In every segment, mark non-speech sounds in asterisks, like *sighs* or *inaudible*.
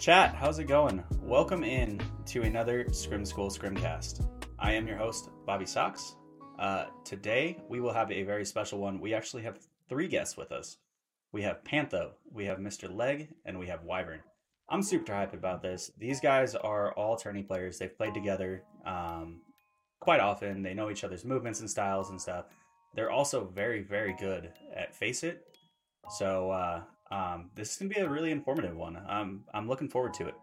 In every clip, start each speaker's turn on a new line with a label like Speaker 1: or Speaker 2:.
Speaker 1: Chat, how's it going? Welcome in to another Scrim School Scrimcast. I am your host, Bobby Socks. Uh, today we will have a very special one. We actually have three guests with us. We have Pantho, we have Mr. Leg, and we have Wyvern. I'm super hyped about this. These guys are all tourney players. They've played together um, quite often. They know each other's movements and styles and stuff. They're also very, very good at FACEIT. So uh, um, this is gonna be a really informative one. Um, I'm looking forward to it.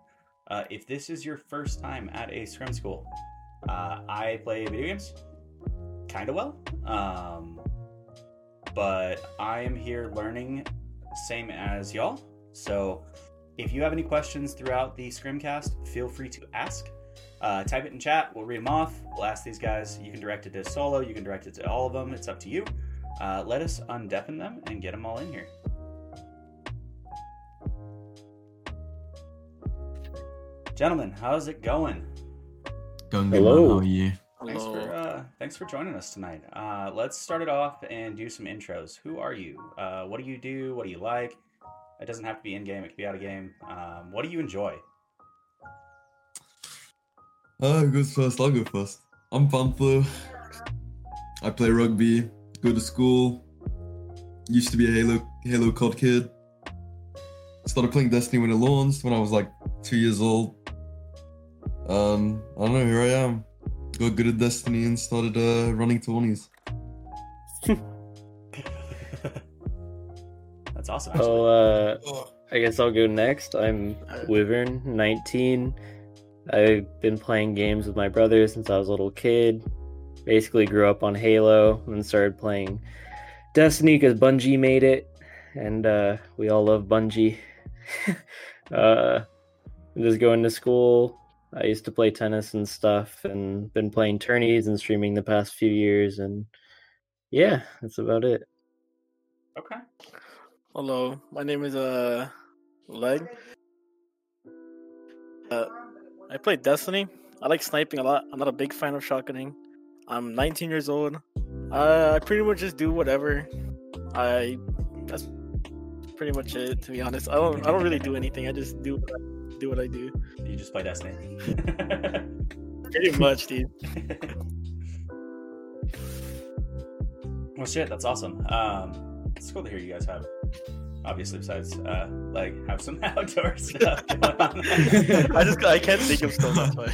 Speaker 1: Uh, if this is your first time at a scrim school, uh, I play video games kind of well, um, but I am here learning, same as y'all. So if you have any questions throughout the scrimcast, feel free to ask. Uh, type it in chat. We'll read them off. We'll ask these guys. You can direct it to solo. You can direct it to all of them. It's up to you. Uh, let us undeafen them and get them all in here. Gentlemen, how's it going?
Speaker 2: Going good,
Speaker 3: Hello.
Speaker 2: man. How are you?
Speaker 1: Thanks for uh, thanks for joining us tonight. Uh, let's start it off and do some intros. Who are you? Uh, what do you do? What do you like? It doesn't have to be in game. It can be out of game. Um, what do you enjoy?
Speaker 2: Uh, who goes first? I'll go first. I'm Pantho. I play rugby, go to school. Used to be a Halo Halo COD kid. Started playing Destiny when it launched when I was like two years old. Um, I don't know, here I am. Got good at Destiny and started uh, running tourneys. *laughs*
Speaker 1: That's awesome. Actually.
Speaker 3: Oh, uh, I guess I'll go next. I'm Wyvern, 19. I've been playing games with my brother since I was a little kid. Basically, grew up on Halo and started playing Destiny because Bungie made it, and uh, we all love Bungie. *laughs* uh, just going to school. I used to play tennis and stuff, and been playing tourneys and streaming the past few years, and yeah, that's about it.
Speaker 1: okay.
Speaker 4: Hello, my name is uh Leg. Uh, I play Destiny. I like sniping a lot. I'm not a big fan of shotgunning. I'm 19 years old. Uh, I pretty much just do whatever. I that's pretty much it. To be honest, I don't I don't really do anything. I just do what I, do what I do.
Speaker 1: You just play Destiny. *laughs*
Speaker 4: Pretty much, dude. *laughs*
Speaker 1: well, shit, that's awesome. Um, it's cool to hear you guys have, obviously, besides uh, like have some *laughs* outdoor stuff going on.
Speaker 4: I just I can't think of stuff. That's why.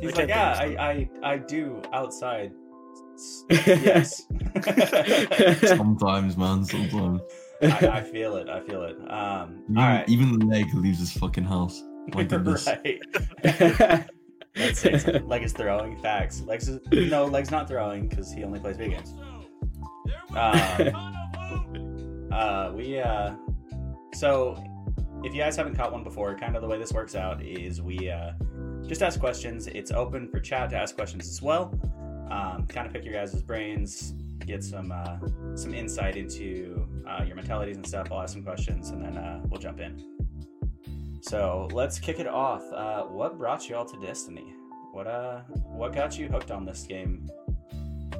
Speaker 1: He's
Speaker 4: I
Speaker 1: like, yeah, I, I, I do outside. Yes.
Speaker 2: Sometimes, man, sometimes.
Speaker 1: I, *laughs* I feel it. I feel it. Um,
Speaker 2: Even,
Speaker 1: all right.
Speaker 2: even the leg leaves his fucking house. My *laughs* goodness.
Speaker 1: right. *laughs* Let's say Leg is throwing. Facts. Legs is, no, Leg's not throwing because he only plays video games. Um, uh, we uh, so if you guys haven't caught one before, kind of the way this works out is we uh, just ask questions. It's open for chat to ask questions as well. Um, kind of pick your guys' brains, get some uh, some insight into uh, your mentalities and stuff. I'll ask some questions and then uh, we'll jump in. So let's kick it off. Uh, what brought you all to Destiny? What uh, what got you hooked on this game?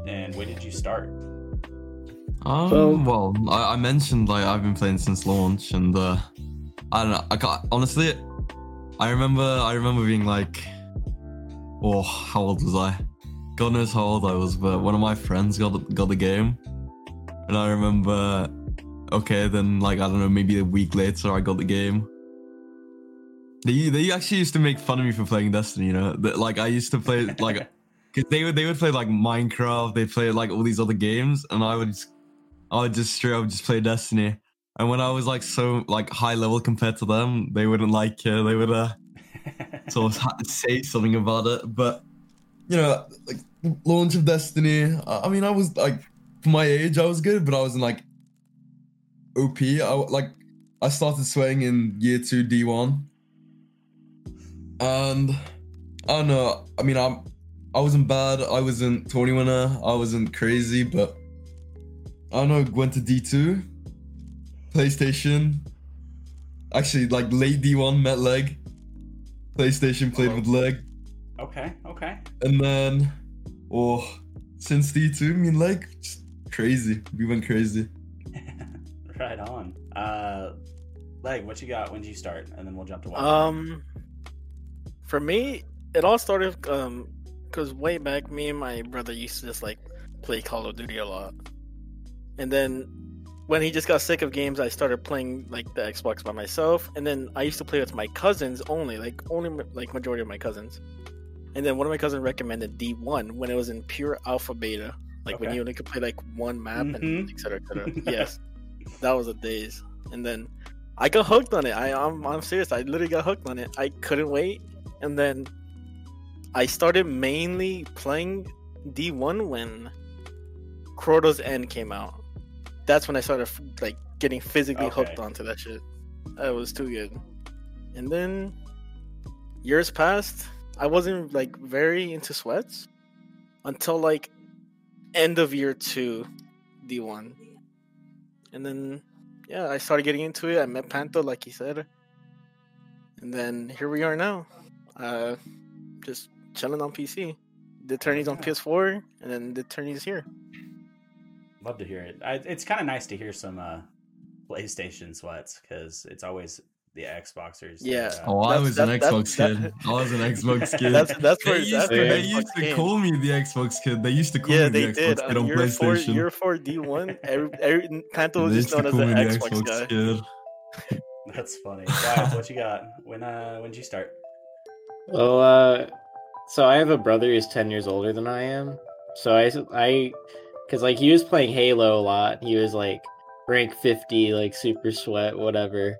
Speaker 1: And when did you start?
Speaker 2: Um,
Speaker 3: So-
Speaker 2: well, I, I mentioned like I've been playing since launch, and uh, I don't know. I can't, honestly, I remember. I remember being like, oh, how old was I? God knows how old I was, but one of my friends got the- got the game, and I remember. Okay, then like I don't know, maybe a week later I got the game. They they actually used to make fun of me for playing Destiny. You know, that like I used to play like. *laughs* Cause they would they would play like Minecraft, they play like all these other games, and I would just I would just straight up just play Destiny. And when I was like so like high level compared to them, they wouldn't like uh, they would uh *laughs* sort of ha- say something about it. But you know, like launch of Destiny. I mean, I was like for my age, I was good, but I wasn't like OP. I like I started swaying in year two D one, and I don't know. I mean, I'm I wasn't bad. I wasn't tourney winner. I wasn't crazy, but I don't know. Went to D two, PlayStation. Actually, like late D one met leg. PlayStation played uh-huh. with leg,
Speaker 1: okay, okay.
Speaker 2: and then, oh, since D two, I mean leg, just crazy. We went crazy. *laughs*
Speaker 1: right on. Uh, Leg, what you got? When did you start? And then we'll jump to one.
Speaker 4: Um, for me, it all started um, because way back, me and my brother used to just like play Call of Duty a lot, and then when he just got sick of games, I started playing like the Xbox by myself, and then I used to play with my cousins only, like only like majority of my cousins. And then one of my cousins recommended D1 when it was in pure alpha beta, like when you only could play like one map and
Speaker 1: Mhm.
Speaker 4: et cetera, et cetera. *laughs* yes, that was the days. And then I got hooked on it. I, I'm I'm serious. I literally got hooked on it. I couldn't wait, and then I started mainly playing D1 when Crota's End came out. That's when I started like getting physically hooked onto that shit. That was too good. And then years passed. I wasn't like very into sweats until like end of year two, D1. And then yeah, I started getting into it. I met Panto, like he said, and then here we are now. Uh, just chilling on PC. The attorney's on PS4, and then the attorney's here.
Speaker 1: Love to hear it. I, it's kind of nice to hear some uh, PlayStation sweats because it's always the Xboxers. that,
Speaker 4: Yeah.
Speaker 1: uh,
Speaker 2: Oh, I was an
Speaker 4: that- that-
Speaker 2: Xbox kid. I was an *laughs* Xbox kid.
Speaker 4: That's that's where
Speaker 2: they used,
Speaker 4: that's
Speaker 2: to, they used to call me the Xbox kid. They used to call
Speaker 4: Yeah,
Speaker 2: me
Speaker 4: they
Speaker 2: the
Speaker 4: did.
Speaker 2: Xbox kid
Speaker 4: On
Speaker 2: on
Speaker 4: year four,
Speaker 2: PlayStation.
Speaker 4: year four D1, every, every Panto was just known as
Speaker 2: call
Speaker 4: the
Speaker 2: me the
Speaker 4: Xbox,
Speaker 2: Xbox
Speaker 4: guy.
Speaker 2: kid. *laughs*
Speaker 1: that's funny. *laughs* Guys, what you got? When uh, when did you start?
Speaker 3: Well, uh, so I have a brother who's ten years older than I am. So I, I, because like he was playing Halo a lot. He was like rank fifty, like super sweat, whatever.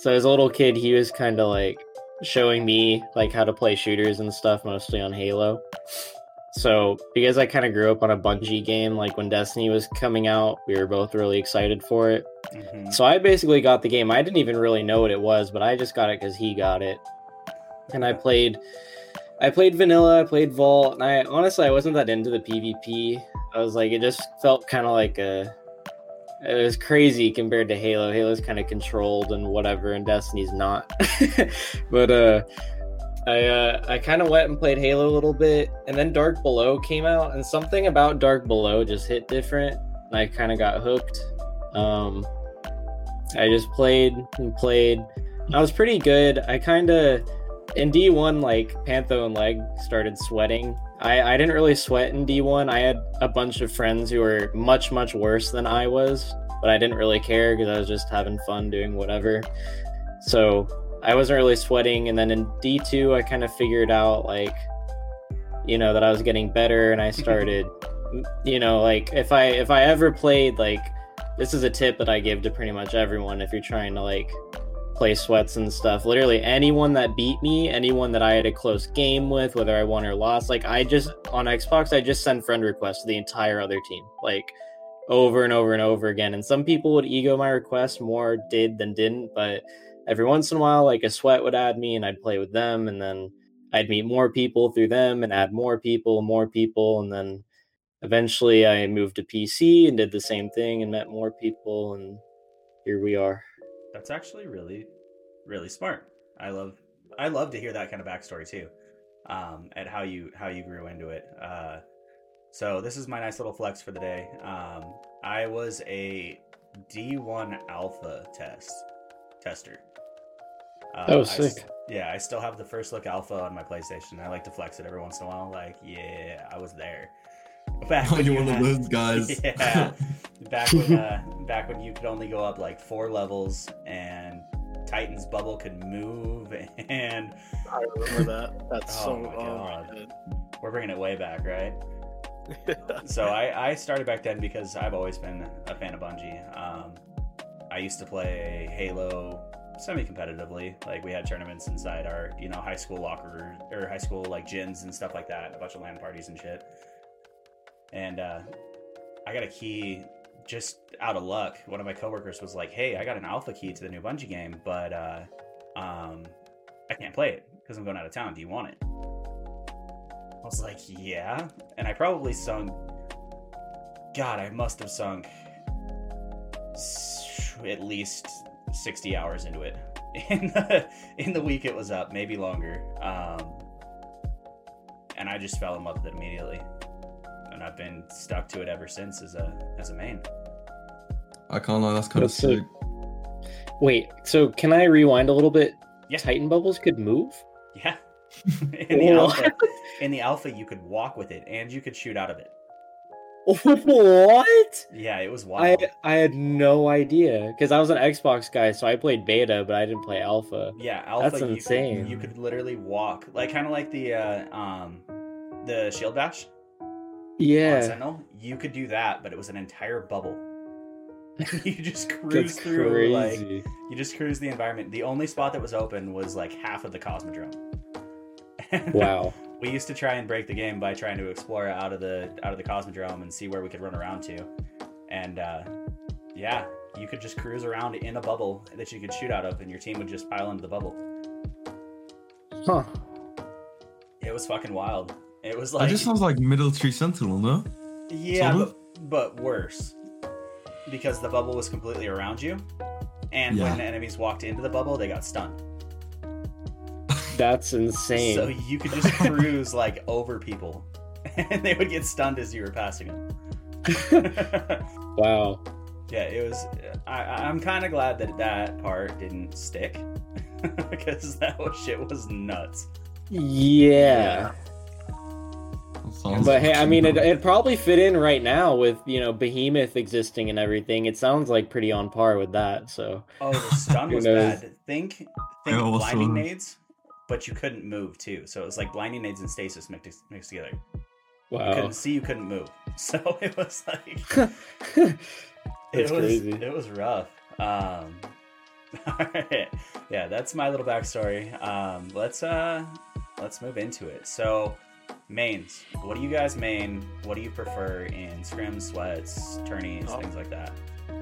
Speaker 3: So as a little kid, he was kind of like showing me like how to play shooters and stuff, mostly on Halo. So because I kind of grew up on a Bungie game, like when Destiny was coming out, we were both really excited for it.
Speaker 1: Mhm.
Speaker 3: So I basically got the game. I didn't even really know what it was, but I just got it because he got it. And I played I played vanilla, I played Vault, and I honestly I wasn't that into the PvP. I was like it just felt kind of like a it was crazy compared to Halo. Halo's kind of controlled and whatever, and Destiny's not. *laughs* but uh I uh, I kind of went and played Halo a little bit, and then Dark Below came out, and something about Dark Below just hit different, and I kind of got hooked. Um, I just played and played. I was pretty good. I kind of in D1 like Pantho and Leg started sweating. I I didn't really sweat in D1. I had a bunch of friends who were much much worse than I was, but I didn't really care because I was just having fun doing whatever. So I wasn't really sweating, and then in D2 I kind of figured out like you know that I was getting better, and I *laughs* started you know like if I if I ever played like this is a tip that I give to pretty much everyone if you're trying to like play sweats and stuff. Literally anyone that beat me, anyone that I had a close game with, whether I won or lost, like I just on Xbox, I just send friend requests to the entire other team, like over and over and over again. And some people would ego my request more did than didn't, but every once in a while, like a sweat would add me and I'd play with them and then I'd meet more people through them and add more people, more people, and then eventually I moved to PC and did the same thing and met more people and here we are.
Speaker 1: That's actually really, really smart. I love, I love to hear that kind of backstory too, um, at how you how you grew into it. Uh, so this is my nice little flex for the day. Um, I was a D1 alpha test tester. Uh,
Speaker 3: Oh,
Speaker 1: I s-
Speaker 3: sick.
Speaker 1: yeah, I still have the first look alpha on my PlayStation. I like to flex it every once in a while. Like, yeah, I was there. Back
Speaker 2: Oh,
Speaker 1: when
Speaker 2: you're
Speaker 1: you
Speaker 2: one of those guys. *laughs*
Speaker 1: Yeah. back when uh, back when you could only go up like four levels and Titan's bubble could move *laughs* and
Speaker 4: I remember that. That's *laughs*
Speaker 1: Oh
Speaker 4: so.
Speaker 1: my
Speaker 4: Oh
Speaker 1: God. we're bringing it way back, right? So I, I started back then because I've always been a fan of Bungie. Um, I used to play Halo semi-competitively. Like we had tournaments inside our you know high school locker or high school like gyms and stuff like that. A bunch of LAN parties and shit. And uh, I got a key just out of luck. One of my coworkers was like, "Hey, I got an alpha key to the new Bungie game, but uh, um, I can't play it because I'm going out of town. Do you want it?" I was like, "Yeah," and I probably sung. God, I must have sunk at least sixty hours into it. *laughs* In the in the week it was up, maybe longer. Um, and I just fell in love with it immediately, and I've been stuck to it ever since as a as a main.
Speaker 2: I can't lie, that's kind of
Speaker 3: That's sick.
Speaker 2: sick.
Speaker 3: Wait, so can I rewind a little bit?
Speaker 1: Yeah.
Speaker 3: Titan bubbles could move?
Speaker 1: Yeah. *laughs* in the
Speaker 3: What?
Speaker 1: alpha, in the alpha, you could walk with it and you could shoot out of it. *laughs*
Speaker 3: what?
Speaker 1: Yeah, it was
Speaker 3: I
Speaker 1: wild.
Speaker 3: I had no idea because I was an Xbox guy, so I played beta, but I didn't play alpha.
Speaker 1: yeah, alpha.
Speaker 3: That's
Speaker 1: you
Speaker 3: insane.
Speaker 1: Could, you could literally walk, like kind of like the uh, um, the shield bash on
Speaker 3: Yeah,
Speaker 1: Sentinel. You could do that, but it was an entire bubble. *laughs* you just cruise through like you just cruise the environment. The only spot that was open was like half of the cosmodrome. *laughs*
Speaker 3: Wow.
Speaker 1: we used to try and break the game by trying to explore out of the out of the cosmodrome and see where we could run around to and uh yeah you could just cruise around in a bubble that you could shoot out of and your team would just pile into the bubble
Speaker 3: Huh.
Speaker 1: it was fucking wild it was
Speaker 2: like.
Speaker 1: like
Speaker 2: just sounds like middle military sentinel, no?
Speaker 1: yeah
Speaker 2: sort of.
Speaker 1: but, but worse because the bubble was completely around you and
Speaker 2: Yeah.
Speaker 1: when the enemies walked into the bubble they got stunned
Speaker 3: That's insane.
Speaker 1: so you could just cruise like over people *laughs* and they would get stunned as you were passing them *laughs*
Speaker 3: wow.
Speaker 1: yeah it was i I- i'm kind of glad that that part didn't stick *laughs* because that was, shit was nuts
Speaker 3: Yeah.
Speaker 2: That sounds
Speaker 3: But hey, I mean, it, it'd probably fit in right now with you know Behemoth existing and everything. It sounds like pretty on par with that. So
Speaker 1: oh the stun was
Speaker 3: knows?
Speaker 1: bad think think
Speaker 2: Yeah, also-
Speaker 1: blinding nades but you couldn't move too so it was like blinding nades and stasis mixed, mixed together you
Speaker 3: wow,
Speaker 1: couldn't see you couldn't move *laughs* so it was like *laughs* *laughs* it was
Speaker 3: crazy.
Speaker 1: it was rough um alright. yeah that's my little backstory um let's uh let's move into it so mains what do you guys main what do you prefer in scrims sweats tourneys
Speaker 4: Oh.
Speaker 1: things like that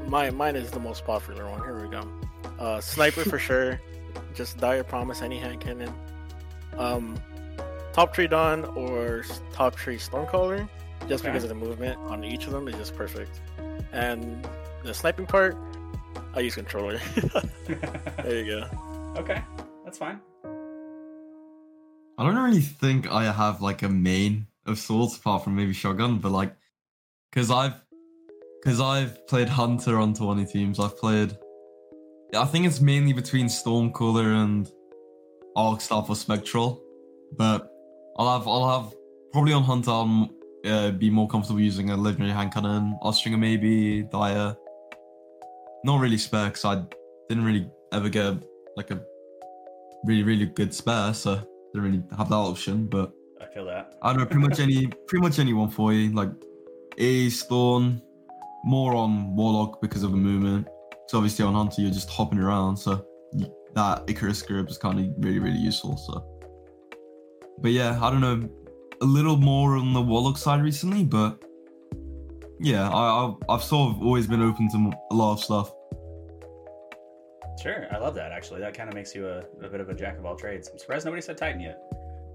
Speaker 4: Mine, mine is the most popular one. Here we go. Uh, sniper for *laughs* sure. Just dire promise any hand cannon. Um, top tree dawn or top tree stormcaller. Just
Speaker 1: Okay.
Speaker 4: because of the movement on each of them is just perfect. And the sniping part, I use controller. *laughs* *laughs* there you go.
Speaker 1: okay that's fine
Speaker 2: I don't really think I have like a main of sorts apart from maybe shotgun, but like, cause I've, cause I've played hunter on 20 teams. I've played, I think it's mainly between stormcaller and arc staff or spectral, but I'll have, I'll have probably on hunter. I'll uh, be more comfortable using a legendary hand cannon, Austringer maybe, dire. Not really spare, cause I didn't really ever get like a really really good spare, so didn't really have that option. But
Speaker 1: i feel that
Speaker 2: I don't know, pretty much any *laughs* pretty much anyone for you. Like Ace, Thorn, more on Warlock because of the movement. So obviously on Hunter you're just hopping around, so that Icarus grip is kind of really really useful. So, but yeah, I don't know, a little more on the Warlock side recently, but yeah, I, I I've sort of always been open to a lot of stuff.
Speaker 1: Sure i love that actually. That kind of makes you a, a bit of a jack of all trades. I'm surprised nobody said titan yet.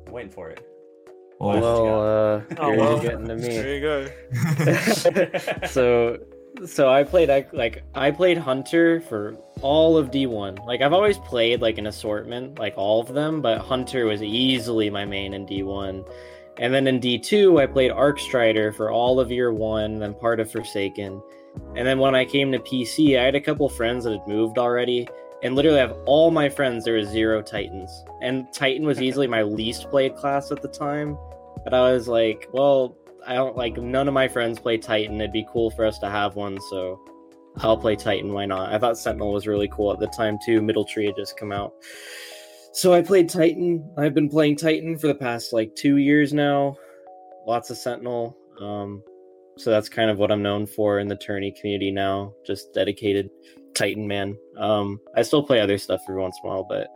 Speaker 1: I'm waiting for it.
Speaker 2: Or
Speaker 1: Well,
Speaker 3: well, uh,
Speaker 4: Oh,
Speaker 3: you're
Speaker 4: well.
Speaker 3: getting to *laughs* me.
Speaker 4: There you go. *laughs* *laughs*
Speaker 3: so so i played I- like i played hunter for all of d1 like i've always played like an assortment like all of them but hunter was easily my main in d1 and then in d2 i played arc strider for all of year one then part of forsaken and then when i came to pc i had a couple friends that had moved already and literally I have all my friends there were zero titans and titan was easily my least played class at the time but i was like well I don't like none of my friends play Titan. It'd be cool for us to have one, so I'll play Titan. Why not? I thought Sentinel was really cool at the time too. Middle Tree had just come out, so I played Titan. I've been playing Titan for the past like two years now. Lots of Sentinel. Um, so that's kind of what I'm known for in the tourney community now. Just dedicated Titan man. Um, I still play other stuff every once in a while, but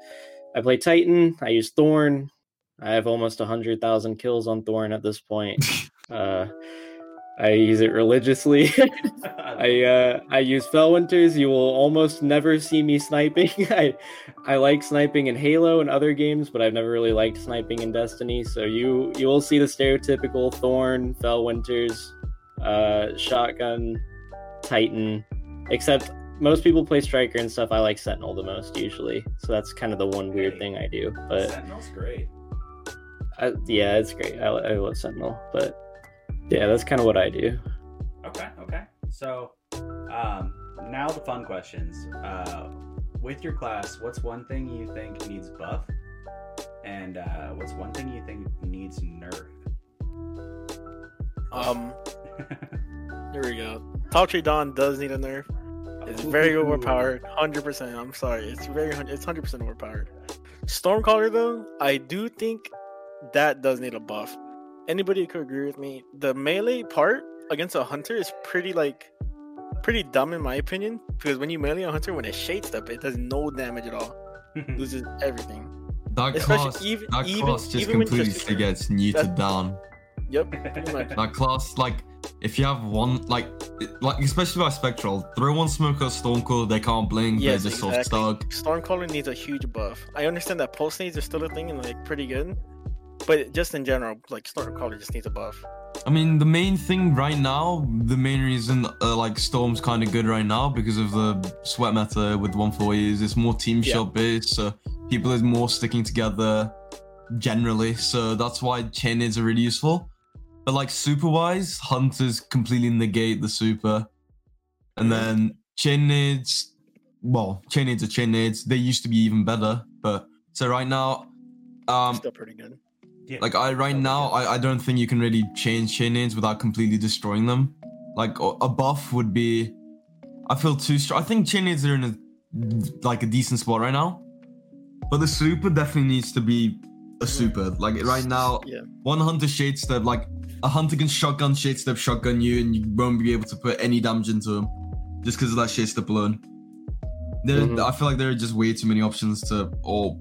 Speaker 3: I play Titan. I use Thorn. I have almost a hundred thousand kills on Thorn at this point. *laughs* Uh, I use it religiously. *laughs* *laughs* I uh, I use Felwinter's. You will almost never see me sniping. I I like sniping in Halo and other games, but I've never really liked sniping in Destiny. So you you will see the stereotypical Thorn, Felwinter's, uh, shotgun, Titan. Except most people play Striker and stuff. I like Sentinel the most usually. So that's kind of the one weird
Speaker 1: Hey.
Speaker 3: thing I do. But
Speaker 1: Sentinel's great.
Speaker 3: I, yeah, it's great. I, I love Sentinel, but yeah, that's kind of what I do.
Speaker 1: Okay, okay. So, um, now the fun questions. Uh, with your class, what's one thing you think needs buff, and uh, what's one thing you think needs nerf?
Speaker 4: Um, here we go. top tree Dawn does need a nerf. It's very overpowered. Hundred percent. I'm sorry. It's very. It's hundred percent overpowered. Stormcaller though, I do think that does need a buff. Anybody could agree with me. The melee part against a hunter is pretty like pretty dumb in my opinion. Because when you melee a hunter, when it shades up, it does no damage at all. *laughs* Loses everything.
Speaker 2: That
Speaker 4: Especially
Speaker 2: class,
Speaker 4: even-
Speaker 2: that
Speaker 4: even-
Speaker 2: class just
Speaker 4: even when
Speaker 2: completely
Speaker 4: just-
Speaker 2: gets neutered down.
Speaker 4: Yep. Pretty much.
Speaker 2: That class, like, if you have one, like, like especially by Spectral, throw one smoke at Stormcaller, they can't blink,
Speaker 4: Yes,
Speaker 2: they're just
Speaker 4: exactly.
Speaker 2: sort of stuck.
Speaker 4: Stormcaller needs a huge buff. I understand that pulse nades are still a thing and like pretty good, but just in general, like Stormcaller just needs a buff.
Speaker 2: I mean, the main thing right now, the main reason, uh, like, Storm's kind of good right now because of the sweat meta with 140 is it's more team
Speaker 4: Yeah.
Speaker 2: shot based, so people is more sticking together generally, so that's why chain is are really useful. But like super wise, hunters completely negate the super, and then chain nades. Well, chain nades are chain nades. They used to be even better, but so right now, um,
Speaker 4: still pretty good.
Speaker 1: Yeah.
Speaker 2: like I right now, I, I don't think you can really change chain nades without completely destroying them. Like a a buff would be, I feel too strong. I think chain nades are in a like a decent spot right now, but the super definitely needs to be a super. Like right now,
Speaker 4: Yeah.
Speaker 2: one hunter shade step, like a hunter can shotgun shade step shotgun you, and you won't be able to put any damage into him just because of that shade step alone. There,
Speaker 3: Mhm.
Speaker 2: I feel like there are just way too many options to all.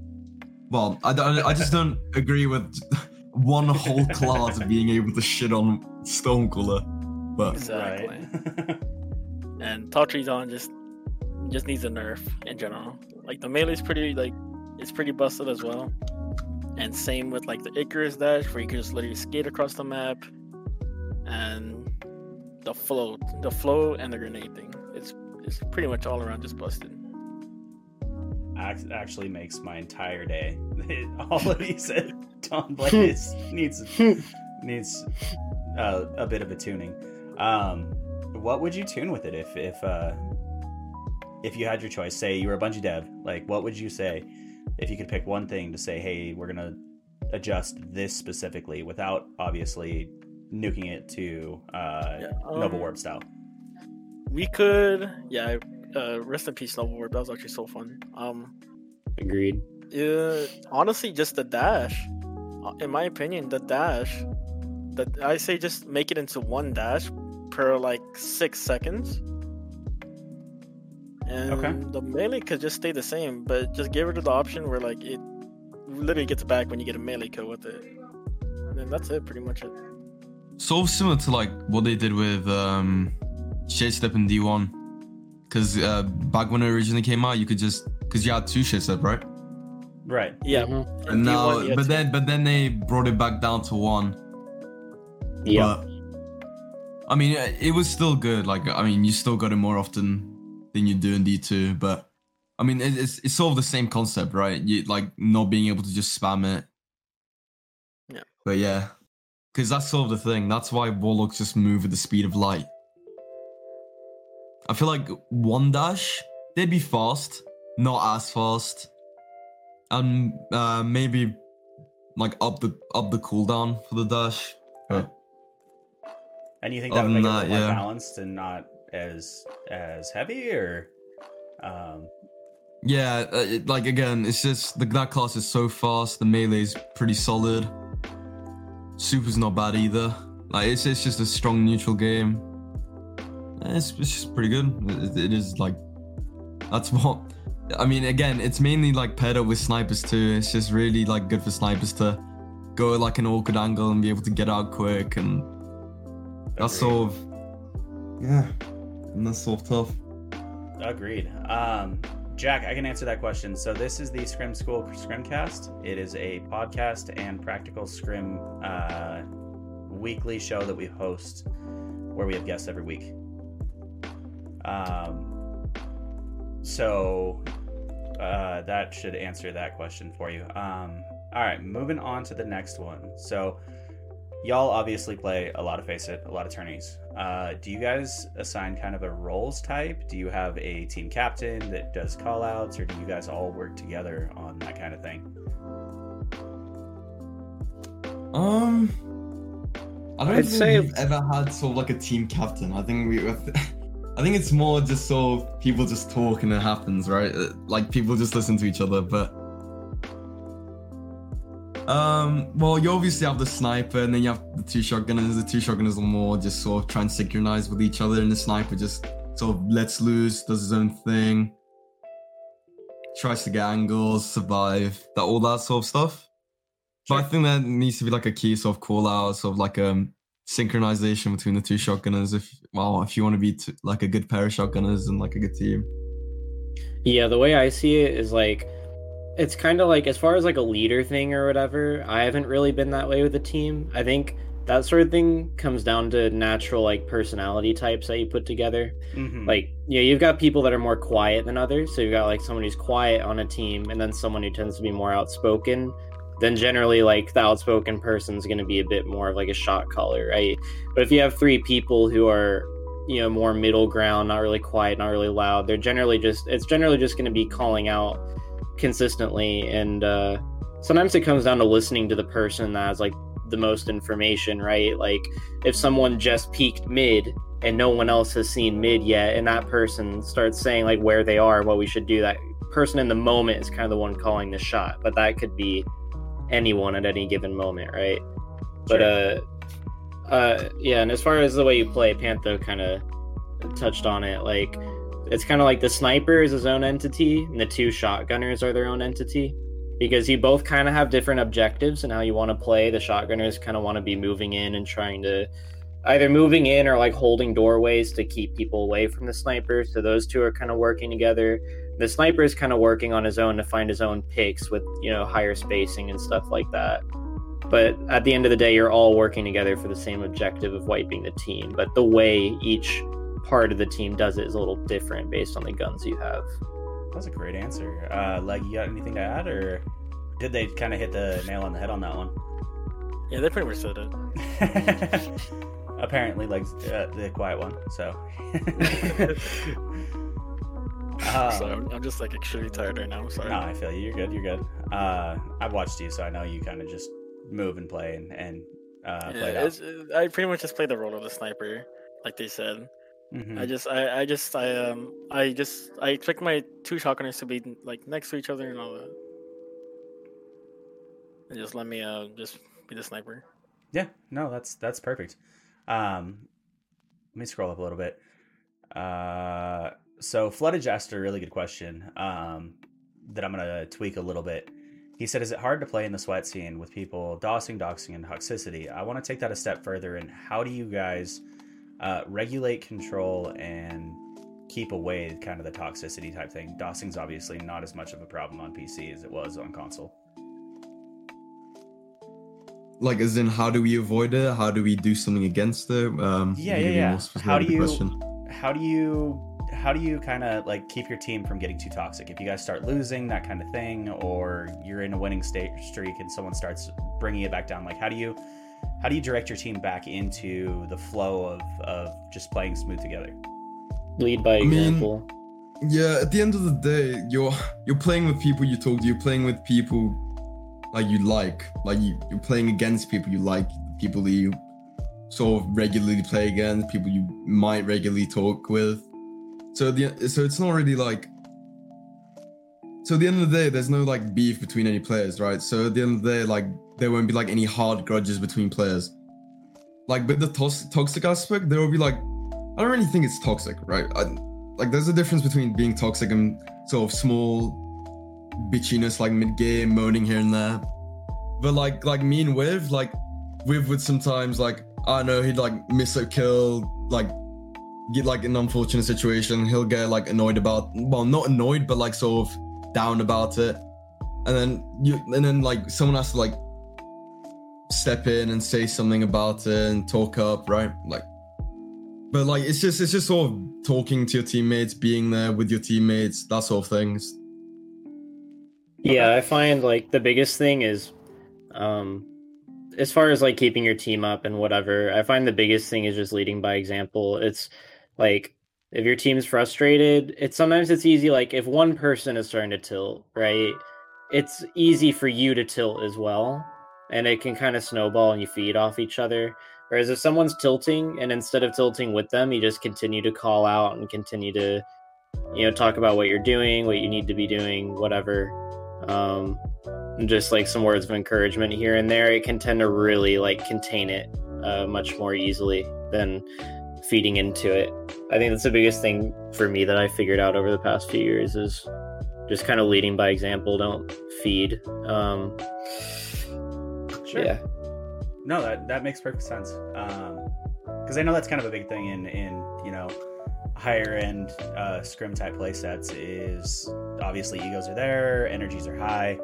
Speaker 2: Well, I don't. I just don't *laughs* agree with *laughs* one whole class being able to shit on Stormcaller. But
Speaker 4: Exactly.
Speaker 1: Right. *laughs*
Speaker 4: And Taltrizon just just needs a nerf in general. Like the melee is pretty like it's pretty busted as well. And same with like the Icarus dash where you can just literally skate across the map. And the float. The flow and the grenade thing. It's it's pretty much all around just busted.
Speaker 1: Actually makes my entire day. *laughs* All of you said Dawnblade needs needs uh, a bit of a tuning. Um, what would you tune with it if if uh, if you had your choice? Say you were a Bungie dev, like what would you say if you could pick one thing to say, hey, we're gonna adjust this specifically without obviously nuking it to uh,
Speaker 4: Yeah,
Speaker 1: Noble
Speaker 4: um,
Speaker 1: Warp style.
Speaker 4: We could yeah, uh rest in peace Noble Warp. That was actually so fun. Um
Speaker 3: Agreed.
Speaker 4: Uh, honestly, just the dash. Uh, In my opinion, the dash. The I say just make it into one dash per like six seconds. And
Speaker 1: Okay.
Speaker 4: the melee could just stay the same, but just get rid of the option where like it literally gets back when you get a melee kill with it. And then that's it, pretty much it.
Speaker 2: sort of similar to like what they did with um, shade step in D1, because uh, back when it originally came out, you could just because you had two shade step, right?
Speaker 1: Right.
Speaker 4: Yeah.
Speaker 3: Mhm.
Speaker 4: and
Speaker 2: And now,
Speaker 4: D1, yeah,
Speaker 2: but then but then they brought it back down to one.
Speaker 3: Yeah.
Speaker 2: But, I mean, it it was still good. Like, I mean, you still got it more often than you do in D2. But, I mean, it's, it's sort of the same concept, right? You like not being able to just spam it.
Speaker 4: Yeah.
Speaker 2: But yeah, because that's sort of the thing. That's why Warlocks just move at the speed of light. I feel like one dash, they'd be fast, not as fast, and uh, maybe like up the up the cooldown for the dash. But
Speaker 1: And you think that
Speaker 2: Other
Speaker 1: would make
Speaker 2: than
Speaker 1: it a
Speaker 2: that,
Speaker 1: little more
Speaker 2: yeah.
Speaker 1: balanced and not as as heavy, or um,
Speaker 2: Yeah, uh, it, like again, it's just the that class is so fast. The melee's pretty solid. Super's not bad either. Like it's it's just a strong neutral game. Eh, It's, it's just pretty good. It, it is like that's *laughs* what I mean. Again, it's mainly like paired up with snipers too. It's just really like good for snipers to go like an awkward angle and be able to get out quick and that's
Speaker 1: agreed.
Speaker 2: sort of yeah, that's of tough.
Speaker 1: Agreed. Um, Jack, I can answer that question. So this is the Scrim School Scrimcast. It is a podcast and practical Scrim uh, weekly show that we host, where we have guests every week. Um, so uh, that should answer that question for you. Um, all right, moving on to the next one. So y'all obviously play a lot of FACEIT, a lot of tourneys. Uh, do you guys assign kind of a roles type? Do you have a team captain that does call outs, or do you guys all work together on that kind of thing?
Speaker 2: Um, I don't
Speaker 3: I'd
Speaker 2: think
Speaker 3: say-
Speaker 2: we've ever had sort of like a team captain. I think we, *laughs* I think it's more just sort of people just talk and it happens, right? Like people just listen to each other. But, um, well, you obviously have the sniper, and then you have the two shotgunners. The two shotgunners are more just sort of try and synchronize with each other, and the sniper just sort of lets loose, does his own thing, tries to get angles, survive, that all that sort of stuff. But I think there needs to be like a key sort of call out, sort of like um synchronization between the two shotgunners. If well, if you want to be t- like a good pair of shotgunners and like a good team.
Speaker 3: Yeah, the way I see it is like it's kind of like as far as like a leader thing or whatever, I haven't really been that way with the team. I think that sort of thing comes down to natural like personality types that you put together.
Speaker 1: Mm-hmm.
Speaker 3: Like, you know, you've got people that are more quiet than others. So you've got like someone who's quiet on a team and then someone who tends to be more outspoken. Then generally like the outspoken person's going to be a bit more of like a shot caller, right? But if you have three people who are you know more middle ground not really quiet not really loud they're generally just it's generally just going to be calling out consistently and uh sometimes it comes down to listening to the person that has like the most information right? Like if someone just peaked mid and no one else has seen mid yet and that person starts saying like where they are what we should do that person in the moment is kind of the one calling the shot but that could be anyone at any given moment right? But uh uh yeah and as far as the way you play pantho kind of touched on it like it's kind of like the sniper is his own entity and the two shotgunners are their own entity. Because you both kind of have different objectives and how you want to play. The shotgunners kind of want to be moving in and trying to either moving in or like holding doorways to keep people away from the sniper. So those two are kind of working together. The sniper is kind of working on his own to find his own picks with you know higher spacing and stuff like that. But at the end of the day you're all working together for the same objective of wiping the team. But the way each part of the team does it is a little different based on the guns you have
Speaker 1: That's a great answer. Uh, Leg, you got anything to add, or did they kind of hit the nail on the head on that one?
Speaker 4: Yeah, they pretty much said it. *laughs*
Speaker 1: Apparently, like uh, the quiet one. So. *laughs*
Speaker 4: so
Speaker 1: um,
Speaker 4: I'm, I'm just like extremely tired right now. I'm sorry.
Speaker 1: no, I feel you. You're good. You're good. Uh, I've watched you, so I know you kind of just move and play and, and uh, play it
Speaker 4: yeah,
Speaker 1: out.
Speaker 4: uh, I pretty much just play the role of the sniper, like they said.
Speaker 1: Mhm.
Speaker 4: I just, I, I just, I, um, I just, I expect my two shotgunners to be like next to each other and all that, and just let me, uh, just be the sniper.
Speaker 1: Yeah, no, that's that's perfect. Um, let me scroll up a little bit. Uh, so floodage asked a really good question. Um, that I'm gonna tweak a little bit. He said, "Is it hard to play in the sweat scene with people dossing, doxing, and toxicity?" I want to take that a step further. And how do you guys uh, regulate, control, and keep away kind of the toxicity type thing? Dossing's obviously not as much of a problem on PC as it was on console.
Speaker 2: Like, as in, how do we avoid it? How do we do something against it? Um,
Speaker 1: Yeah, yeah, yeah. How do you-
Speaker 2: question?
Speaker 1: how do you how do you kind of like keep your team from getting too toxic if you guys start losing that kind of thing or you're in a winning state streak and someone starts bringing it back down like how do you how do you direct your team back into the flow of of just playing smooth together
Speaker 3: lead by
Speaker 2: I mean-
Speaker 3: example
Speaker 2: Yeah, at the end of the day, you're you're playing with people you talk to. You're playing with people like you like. Like you, you're playing against people you like. People that you sort of regularly play against. People you might regularly talk with. So the so it's not really like. So at the end of the day, there's no like beef between any players, right? So at the end of the day, like there won't be like any hard grudges between players. Like with the tos- toxic aspect, there will be like I don't really think it's toxic, right? I, like there's a difference between being toxic and sort of small bitchiness like mid-game moaning here and there but like like me and Viv like Viv would sometimes like I don't know he'd like miss a kill like get like an unfortunate situation he'll get like annoyed about well not annoyed but like sort of down about it and then you and then like someone has to like step in and say something about it and talk up right like but like it's just it's just sort of talking to your teammates, being there with your teammates, that sort of things.
Speaker 3: Yeah, I find like the biggest thing is um as far as like keeping your team up and whatever, I find the biggest thing is just leading by example. It's like if your team's frustrated, it's sometimes it's easy like if one person is starting to tilt, right? It's easy for you to tilt as well, and it can kind of snowball and you feed off each other. Whereas if someone's tilting and instead of tilting with them, you just continue to call out and continue to you know talk about what you're doing, what you need to be doing, whatever. Um just like some words of encouragement here and there, it can tend to really like contain it uh, much more easily than feeding into it. I think that's the biggest thing for me that I figured out over the past few years is just kind of leading by example. Don't feed. Um,
Speaker 1: Sure.
Speaker 3: Yeah.
Speaker 1: No, that that makes perfect sense. Because I know that's kind of a big thing in in you know higher end uh, scrim type play sets is obviously egos are there, energies are high.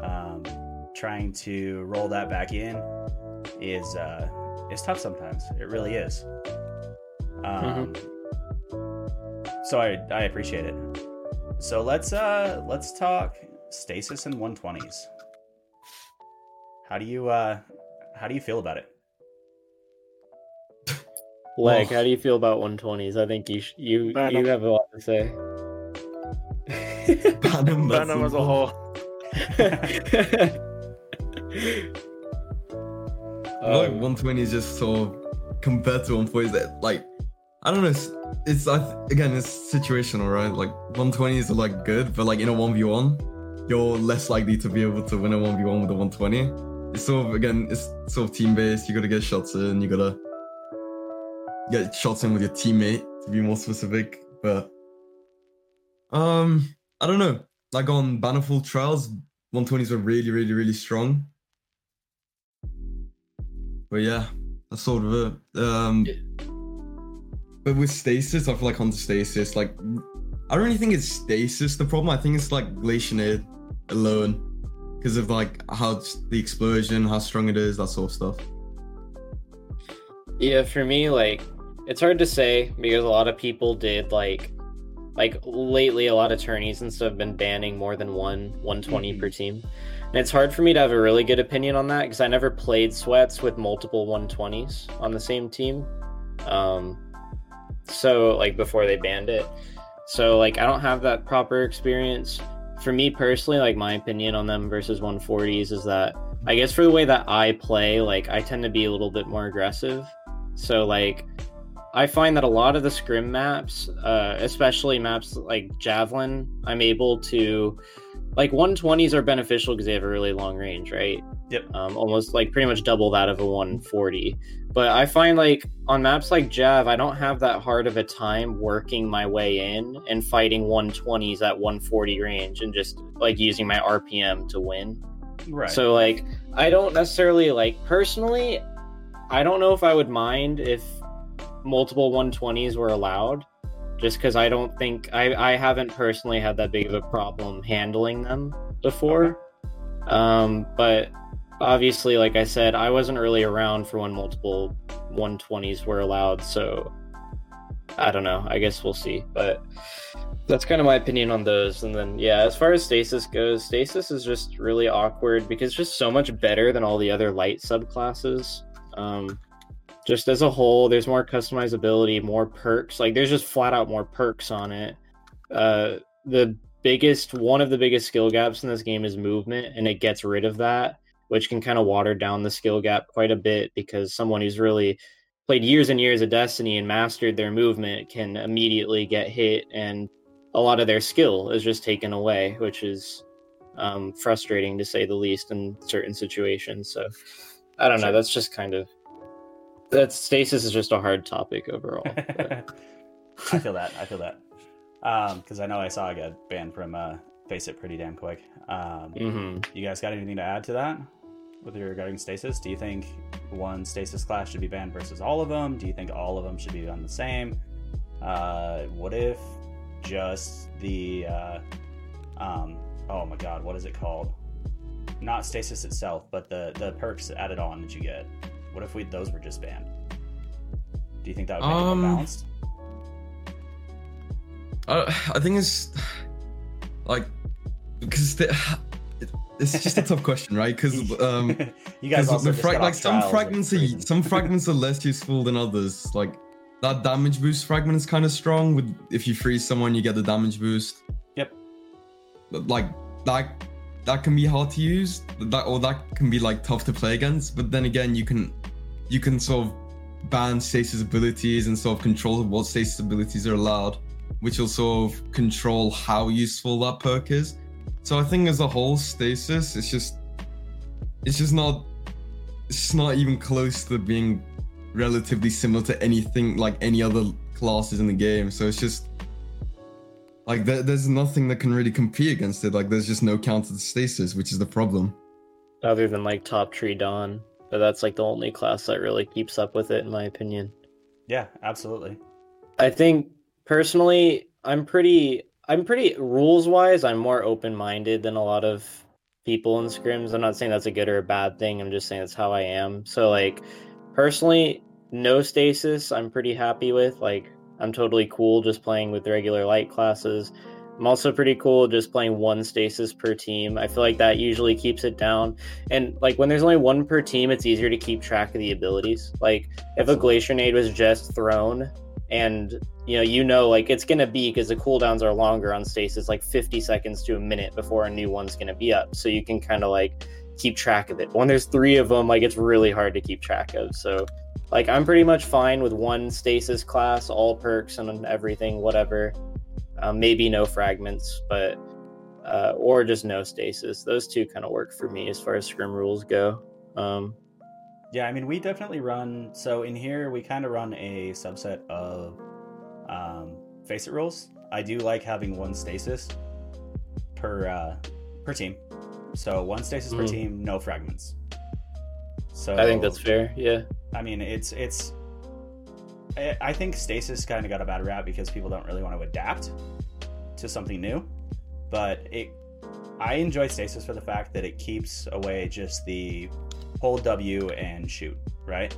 Speaker 1: Um, trying to roll that back in is uh, is tough sometimes. It really is. Um, So I I appreciate it. So let's uh let's talk stasis and 120s. How do you uh how do you feel about it? *laughs*
Speaker 3: Leg, how do you feel about 120s? I think you sh- you
Speaker 4: Ban
Speaker 3: you
Speaker 4: 'em.
Speaker 3: have a lot to say.
Speaker 2: Ban him, that's
Speaker 4: Ban them as a whole.
Speaker 2: I feel like
Speaker 3: Um,
Speaker 2: 120 is just so compared to 140 is that like I don't know. It's, it's I th- again it's situational, right? Like 120s are like good, but like in a 1v1, you're less likely to be able to win a 1v1 with a 120. It's sort of again, it's sort of team based. You gotta get shots in. You gotta get shots in with your teammate to be more specific. But um, I don't know. Like on Battlefield Trials, 120s were really, really, really strong. But yeah, that's sort of it. Um, but with stasis, I feel like on stasis, like I don't really think it's stasis the problem. I think it's like Glacier alone because of like how the explosion, how strong it is, that sort of stuff.
Speaker 3: Yeah, for me, like it's hard to say because a lot of people did like like lately a lot of tourneys and stuff have been banning more than one 120
Speaker 1: Mhm.
Speaker 3: per team. And it's hard for me to have a really good opinion on that because I never played sweats with multiple 120s on the same team. Um so like before they banned it. So like I don't have that proper experience. For me personally, like my opinion on them versus 140s is that I guess for the way that I play, like I tend to be a little bit more aggressive. So like I find that a lot of the scrim maps, uh, especially maps like Javelin, I'm able to like 120s are beneficial because they have a really long range, right?
Speaker 1: Yep.
Speaker 3: Um, almost like pretty much double that of a 140. But I find like on maps like Jav, I don't have that hard of a time working my way in and fighting 120s at 140 range and just like using my RPM to win.
Speaker 1: Right.
Speaker 3: So like I don't necessarily like personally I don't know if I would mind if multiple 120s were allowed just cuz I don't think I I haven't personally had that big of a problem handling them before. Um but obviously like I said I wasn't really around for when multiple 120s were allowed so I don't know. I guess we'll see. But that's kind of my opinion on those. And then, yeah, as far as stasis goes, stasis is just really awkward because it's just so much better than all the other light subclasses. Um, just as a whole, there's more customizability, more perks. Like, there's just flat out more perks on it. Uh, the biggest, one of the biggest skill gaps in this game is movement, and it gets rid of that, which can kind of water down the skill gap quite a bit because someone who's really played years and years of Destiny and mastered their movement can immediately get hit, and a lot of their skill is just taken away, which is um, frustrating to say the least in certain situations. So I don't know. That's just kind of that stasis is just a hard topic overall. *laughs*
Speaker 1: I feel that. I feel that. Um, because I know I saw I got banned from uh FACEIT pretty damn quick. Um,
Speaker 3: Mhm.
Speaker 1: you guys got anything to add to that with regarding stasis? Do you think one stasis class should be banned versus all of them? Do you think all of them should be done the same? Uh, what if just the uh, um, oh my god, what is it called? Not stasis itself, but the the perks added on that you get. What if we those were just banned? Do you think that would make it
Speaker 2: Um,
Speaker 1: more balanced?
Speaker 2: I, I think it's like because the, it's just a tough question, right? Because *laughs* um,
Speaker 1: you guys also got
Speaker 2: like some fragments are some fragments are less useful than others. Like that damage boost fragment is kind of strong. With if you freeze someone, you get the damage boost.
Speaker 1: Yep.
Speaker 2: Like that that can be hard to use. That or that can be like tough to play against. But then again, you can you can sort of ban stasis abilities and sort of control what stasis abilities are allowed, which will sort of control how useful that perk is. So I think as a whole, stasis it's just it's just not it's just not even close to being relatively similar to anything like any other classes in the game. So it's just like there, there's nothing that can really compete against it. Like there's just no counter to stasis, which is the problem.
Speaker 3: Other than like Top Tree Dawn, but that's like the only class that really keeps up with it, in my opinion.
Speaker 1: Yeah, absolutely.
Speaker 3: I think personally, I'm pretty, I'm pretty rules wise, I'm more open minded than a lot of people in scrims. I'm not saying that's a good or a bad thing. I'm just saying that's how I am. So like, personally, no stasis. I'm pretty happy with. Like, I'm totally cool just playing with regular light classes. I'm also pretty cool just playing one stasis per team. I feel like that usually keeps it down. And like when there's only one per team, it's easier to keep track of the abilities. Like if a glacier nade was just thrown and you know you know like it's gonna be because the cooldowns are longer on stasis like 50 seconds to a minute before a new one's gonna be up. So you can kind of like keep track of it. When there's three of them like it's really hard to keep track of. So like i'm pretty much fine with one stasis class all perks and everything whatever. Um, maybe no fragments but uh, or just no stasis. Those two kind of work for me as far as scrim rules go. Um,
Speaker 1: Yeah, I mean, we definitely run. So in here, we kind of run a subset of um, FACEIT rules. I do like having one stasis per uh, per team. So one stasis per
Speaker 3: Mhm.
Speaker 1: team, no fragments. So
Speaker 3: i think that's fair yeah
Speaker 1: I mean, it's it's. I I think stasis kind of got a bad rap because people don't really want to adapt to something new, but it. I enjoy stasis for the fact that it keeps away just the hold W and shoot. Right.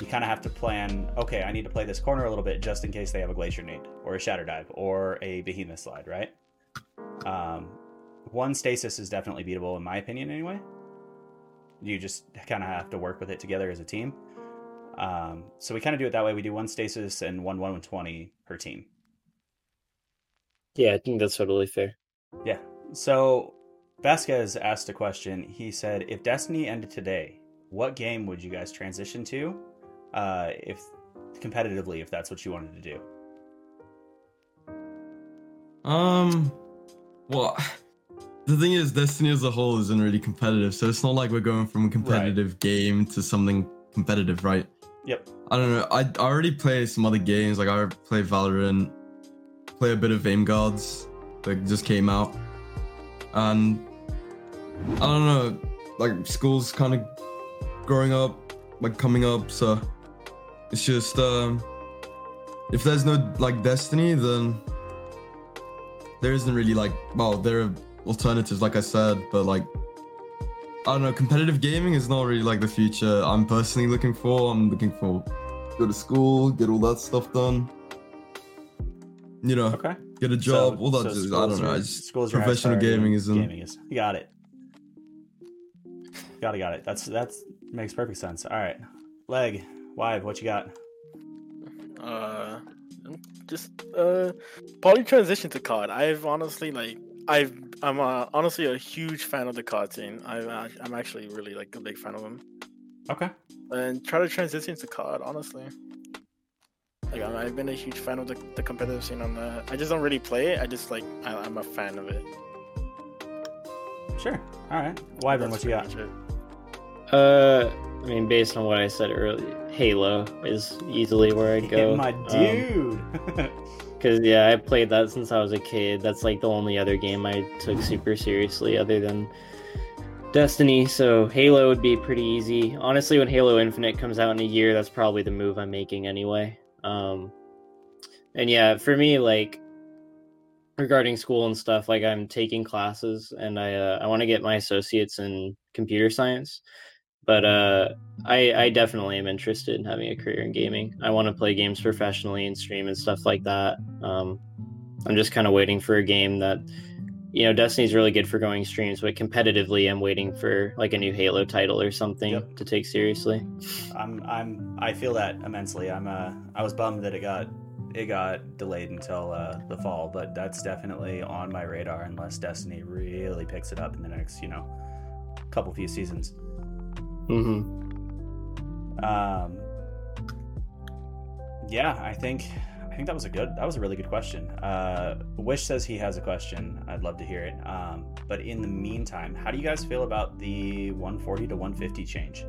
Speaker 1: You kind of have to plan. Okay, I need to play this corner a little bit just in case they have a glacier nade or a shatter dive or a behemoth slide. Right. Um, one stasis is definitely beatable in my opinion. Anyway you just kind of have to work with it together as a team. Um, so we kind of do it that way. We do one stasis and one 120 per team.
Speaker 3: yeah i think that's totally fair
Speaker 1: Yeah. So Vasquez asked a question. He said, "If Destiny ended today, what game would you guys transition to? Uh, if competitively, if that's what you wanted to do."
Speaker 2: Um, well, the thing is, Destiny as a whole isn't really competitive, so it's not like we're going from a competitive game to something competitive, right?
Speaker 1: Yep.
Speaker 2: I don't know. I, I already play some other games, like I play Valorant, play a bit of Aim Guards that just came out, and I don't know, like school's kind of growing up, like coming up, so it's just um, if there's no like Destiny, then there isn't really like well there are alternatives like i said but like i don't know competitive gaming is not really like the future i'm personally looking for i'm looking for go to school get all that stuff done you know
Speaker 1: Okay.
Speaker 2: get a job
Speaker 1: So-
Speaker 2: all that
Speaker 1: so
Speaker 2: just, i don't know just professional gaming isn't
Speaker 1: Gaming is. You got it. Got it. Got it. That's that's makes perfect sense. All right, leg, Wive, what you got?
Speaker 4: Uh, just uh, probably transition to COD. I've honestly like I've I'm uh, honestly a huge fan of the COD scene. I'm uh, I'm actually really like a big fan of them.
Speaker 1: Okay.
Speaker 4: And try to transition to COD. Honestly, like I'm, I've been a huge fan of the, the competitive scene on the. I just don't really play it. I just like I, I'm a fan of it.
Speaker 1: Sure. All right. Wyvern, what you got?
Speaker 4: much it.
Speaker 3: Uh, I mean, based on what I said earlier, Halo is easily where I'd go.
Speaker 1: My
Speaker 3: Um,
Speaker 1: dude. *laughs*
Speaker 3: Because yeah, I played that since I was a kid. That's like the only other game I took super seriously, other than Destiny. So Halo would be pretty easy. Honestly, when Halo Infinite comes out in a year, that's probably the move I'm making anyway. Um, and yeah, for me, like regarding school and stuff, like I'm taking classes, and I uh, I want to get my associates in computer science. But uh, I, I definitely am interested in having a career in gaming. I want to play games professionally and stream and stuff like that. Um, I'm just kind of waiting for a game that you know, Destiny's really good for going streams, but competitively, I'm waiting for like a new Halo title or something
Speaker 1: Yep.
Speaker 3: to take seriously.
Speaker 1: I'm I'm I feel that immensely. I'm uh I was bummed that it got it got delayed until uh, the fall, but that's definitely on my radar unless Destiny really picks it up in the next you know couple few seasons.
Speaker 3: Hmm
Speaker 1: Um, yeah, I think I think that was a good that was a really good question. Uh, Wish says he has a question. I'd love to hear it. Um, but in the meantime, how do you guys feel about the 140 to 150 change?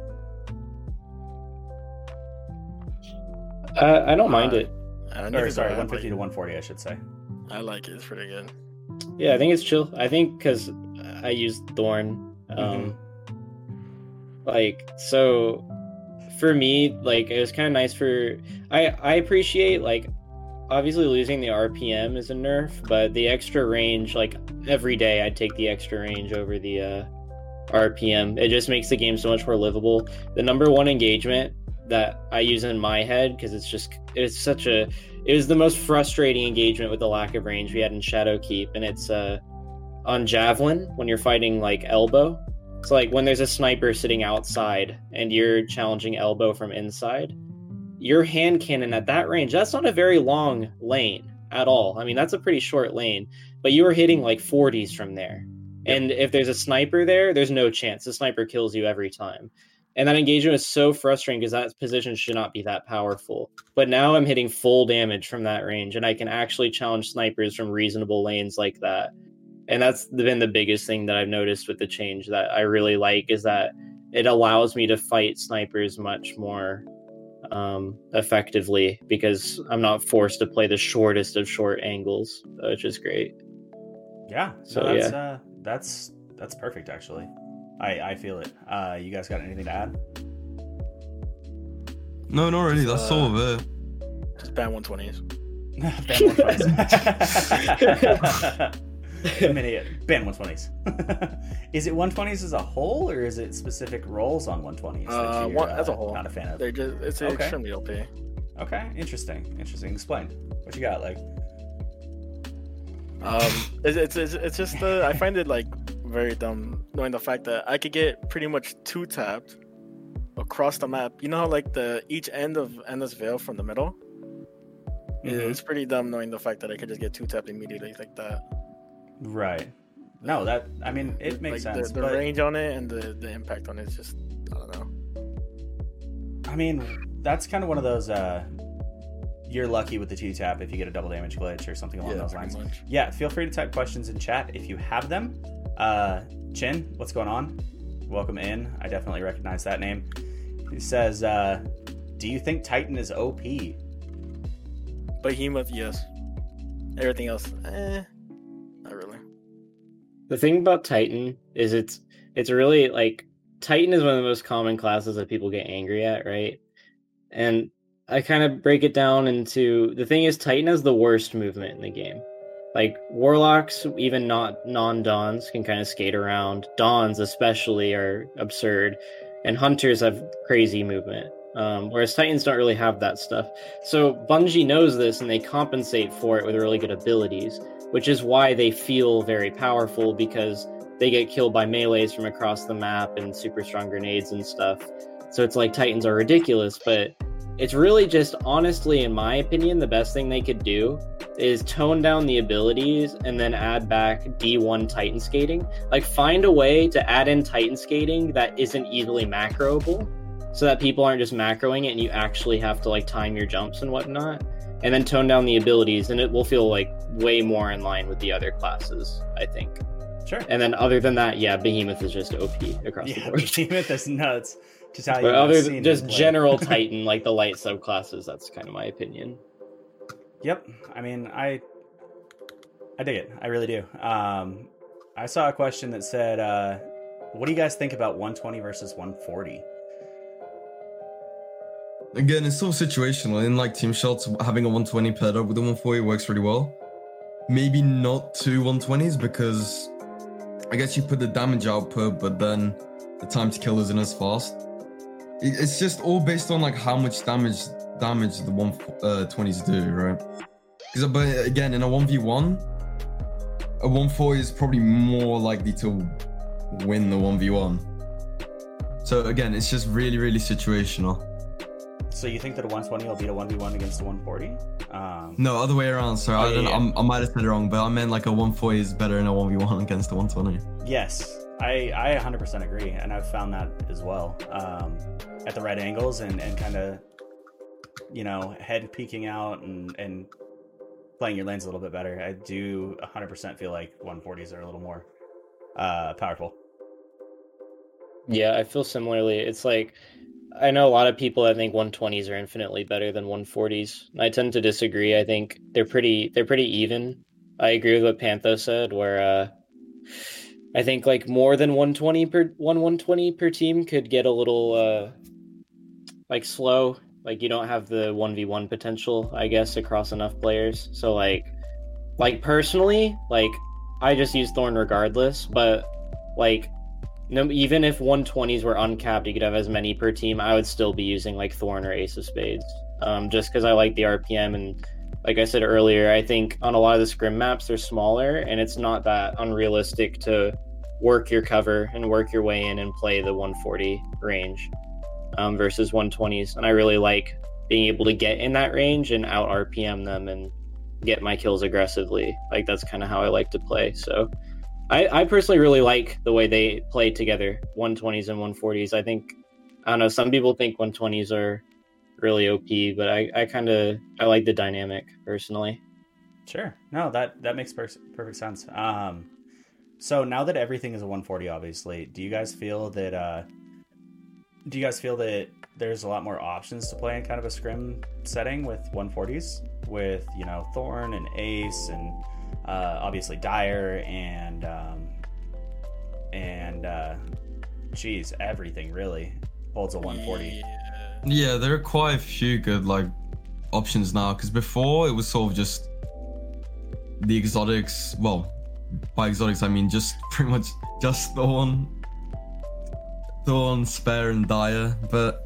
Speaker 3: Uh, I don't mind
Speaker 4: Uh,
Speaker 3: it.
Speaker 4: I
Speaker 1: Or sorry,
Speaker 4: thought I
Speaker 1: 150 to 140, I should say.
Speaker 4: I like it. It's pretty good.
Speaker 3: Yeah, I think it's chill. I think because I used Thorn. Um, Like, so for me, like, it was kind of nice for. I, I appreciate, like, obviously losing the RPM is a nerf, but the extra range, like, every day I'd take the extra range over the uh, RPM. It just makes the game so much more livable. The number one engagement that I use in my head, because it's just, it's such a. It was the most frustrating engagement with the lack of range we had in Shadowkeep, and it's uh, on Javelin when you're fighting, like, elbow. It's like when there's a sniper sitting outside and you're challenging elbow from inside, your hand cannon at that range, that's not a very long lane at all. I mean, that's a pretty short lane, but you are hitting like 40s from there. And if there's a sniper there, there's no chance. The sniper kills you every time. And that engagement is so frustrating because that position should not be that powerful. But now I'm hitting full damage from that range, and I can actually challenge snipers from reasonable lanes like that and that's been the biggest thing that I've noticed with the change that I really like is that it allows me to fight snipers much more um, effectively because I'm not forced to play the shortest of short angles, which is great.
Speaker 1: Yeah.
Speaker 3: So,
Speaker 1: So that's uh that's that's perfect actually. I I feel it. Uh you guys got anything to add?
Speaker 2: No, not really. That's all of it.
Speaker 4: Just ban 120s.
Speaker 1: ban 120s. I'm an idiot. Ban 120s. is it 120s as a whole or is it specific roles on 120s? that
Speaker 4: Uh,
Speaker 1: you're,
Speaker 4: one- as a whole.
Speaker 1: Not a fan of.
Speaker 4: They're just it's
Speaker 1: Okay.
Speaker 4: extremely OP.
Speaker 1: Okay, interesting. Interesting. Explain. What you got? Like
Speaker 4: Um, it's, it's it's it's just uh, I find it like very dumb knowing the fact that I could get pretty much two tapped across the map. You know how like the each end of Endless Vale from the middle.
Speaker 1: Mhm.
Speaker 4: It's pretty dumb knowing the fact that I could just get two tapped immediately like that.
Speaker 1: Right. No, that I mean it makes
Speaker 4: like
Speaker 1: sense.
Speaker 4: The, the
Speaker 1: but
Speaker 4: range on it and the the impact on it is just I don't know.
Speaker 1: I mean, that's kind of one of those. uh You're lucky with the two tap if you get a double damage glitch or something along those lines.
Speaker 4: much.
Speaker 1: Yeah, feel free to type questions in chat if you have them. Uh, Chin, what's going on? Welcome in. I definitely recognize that name. He says, uh, "Do you think Titan is OP?"
Speaker 4: Behemoth, yes. Everything else, eh.
Speaker 3: The thing about Titan is it's it's really like Titan is one of the most common classes that people get angry at, right? And I kind of break it down into the thing is Titan has the worst movement in the game. Like warlocks, even not non Dawns, can kind of skate around. Dawns, especially, are absurd, and hunters have crazy movement. Um, whereas Titans don't really have that stuff. So Bungie knows this, and they compensate for it with really good abilities which is why they feel very powerful because they get killed by melees from across the map and super strong grenades and stuff. So it's like Titans are ridiculous, but it's really just honestly, in my opinion, the best thing they could do is tone down the abilities and then add back D1 Titan skating. Like find a way to add in Titan skating that isn't easily macroable so that people aren't just macroing it and you actually have to like time your jumps and whatnot and then tone down the abilities and it will feel like way more in line with the other classes i think
Speaker 1: Sure.
Speaker 3: and then other than that yeah behemoth is just op across the *laughs* board
Speaker 1: Behemoth is nuts. To tell you,
Speaker 3: but other than just general *laughs* titan like the light subclasses that's kind of my opinion
Speaker 1: Yep. I mean, I I dig it. I really do. Um, I saw a question that said, uh, "What do you guys think about 120 versus 140?"
Speaker 2: Again, it's so situational. In like team shots, having a 120 paired up with a 140 works really well. Maybe not two 120s because I guess you put the damage output, but then the time to kill isn't as fast. It's just all based on like how much damage damage the 120s uh, do, right? Because uh, but again, in a 1v1, a 140 is probably more likely to win the 1v1. So again, it's just really, really situational.
Speaker 1: So you think that a 120 will beat a 1v1 against a 140? Um,
Speaker 2: No, other way around. Sorry,
Speaker 1: Oh,
Speaker 2: I
Speaker 1: yeah, yeah.
Speaker 2: I might have said it wrong, but I meant like a 140 is better than a 1v1 against a 120.
Speaker 1: Yes, I, I 100% agree, and I've found that as well. Um, at the right angles and, and kind of, you know, head peeking out and, and playing your lanes a little bit better. I do 100% feel like 140s are a little more uh, powerful.
Speaker 3: Yeah, I feel similarly. It's like I know a lot of people that think 120s are infinitely better than 140s. and I tend to disagree. I think they're pretty they're pretty even. I agree with what Pantho said where uh I think like more than 120 per one 120 per team could get a little uh like slow. Like you don't have the 1v1 potential, I guess, across enough players. So like like personally, like I just use Thorn regardless, but like no, even if 120s were uncapped, you could have as many per team. I would still be using like Thorn or Ace of Spades, um, just because I like the RPM and, like I said earlier, I think on a lot of the scrim maps they're smaller and it's not that unrealistic to work your cover and work your way in and play the 140 range um, versus 120s. And I really like being able to get in that range and out RPM them and get my kills aggressively. Like that's kind of how I like to play. So. I, I personally really like the way they play together 120s and 140s i think i don't know some people think 120s are really op but i, I kind of i like the dynamic personally
Speaker 1: Sure. No, that that makes per- perfect sense. Um, so now that everything is a 140, obviously, do you guys feel that? Uh, do you guys feel that there's a lot more options to play in kind of a scrim setting with 140s, with you know Thorn and Ace and uh, obviously Dire and um, and uh, geez, everything really holds a 140.
Speaker 4: Yeah.
Speaker 2: Yeah, there are quite a few good like options now. Because before it was sort of just the exotics. Well, by exotics I mean just *laughs* pretty much just Thorn, Thorn, Spare, and Dire. But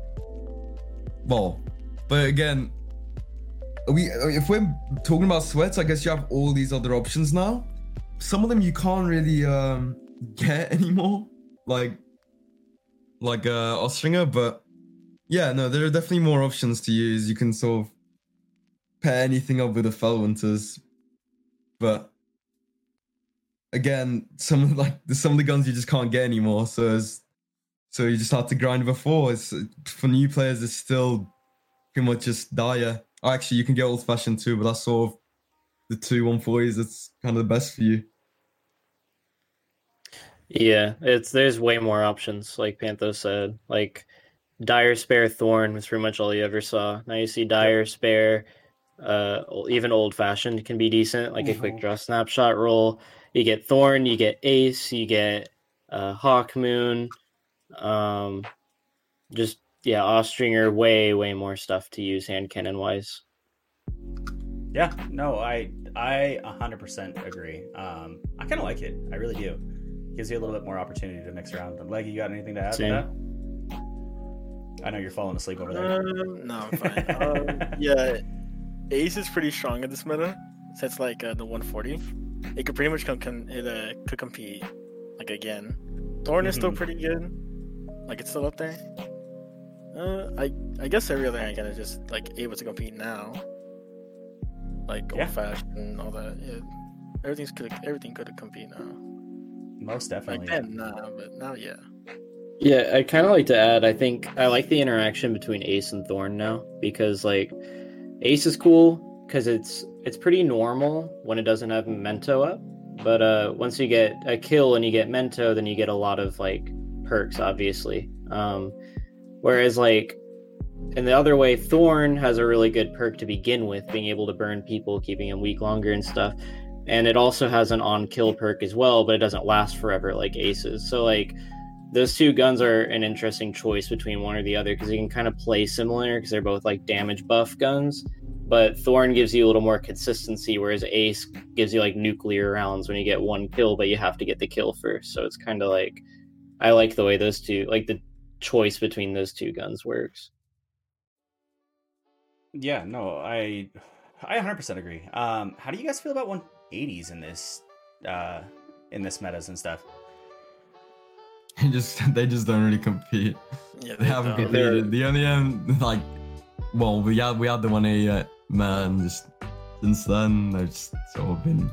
Speaker 2: well, but again, we if we're talking about sweats, I guess you have all these other options now. Some of them you can't really um get *laughs* anymore, like like uh Austringer, but yeah, no, there are definitely more options to use. You can sort of pair anything up with the Felwinter's, but again, some of like some of the guns you just can't get anymore. So so you just have to grind before. It's for new players. It's still pretty much just dire. Actually, you can get old fashioned too, but that's sort of the two one forties. That's kind of the best for you.
Speaker 3: yeah it's there's way more options like pantho said like dire spare thorn was pretty much all you ever saw now you see dire spare uh even old fashioned can be decent like a quick
Speaker 1: Mhm.
Speaker 3: draw snapshot roll you get thorn you get ace you get uh Hawkmoon um just yeah Austringer way way more stuff to use hand cannon wise
Speaker 1: Yeah, no, I I 100% agree. Um, I kind of like it. I really do. Gives you a little bit more opportunity to mix around. Leggy, you got anything to add
Speaker 3: Same.
Speaker 1: to that? I know you're falling asleep over there.
Speaker 4: Um, no, I'm fine. um, *laughs* yeah, Ace is pretty strong in this meta. So it's like uh, the 140. It could pretty much come, con- it uh, could compete like again. Thorn is still
Speaker 1: Mhm.
Speaker 4: pretty good. Like it's still up there. Uh, I I guess every other hand is just like able to compete now. Like
Speaker 1: Yeah.
Speaker 4: old fashioned and all that. Yeah, everything's could everything could compete now.
Speaker 1: Most
Speaker 4: Back
Speaker 1: definitely.
Speaker 4: then, nah, but now, yeah.
Speaker 3: Yeah, I kind of like to add. I think I like the interaction between Ace and Thorn now because like Ace is cool because it's it's pretty normal when it doesn't have Mento up, but uh once you get a kill and you get Mento, then you get a lot of like perks, obviously. Um, whereas like in the other way, Thorn has a really good perk to begin with, being able to burn people, keeping them weak longer and stuff. And it also has an on kill perk as well, but it doesn't last forever like Ace's. So like those two guns are an interesting choice between one or the other because you can kind of play similar because they're both like damage buff guns. But Thorn gives you a little more consistency, whereas Ace gives you like nuclear rounds when you get one kill, but you have to get the kill first. So it's kind of like I like the way those two, like the choice between those two guns works.
Speaker 1: Yeah, no, I I 100% agree. Um, how do you guys feel about 180s in this uh, in this metas and stuff.
Speaker 2: They *laughs* just they just don't really compete.
Speaker 4: Yeah,
Speaker 2: They haven't
Speaker 4: don't.
Speaker 2: competed. The only um like, well, we had we had the one A uh, man. Just since then, they've just sort of been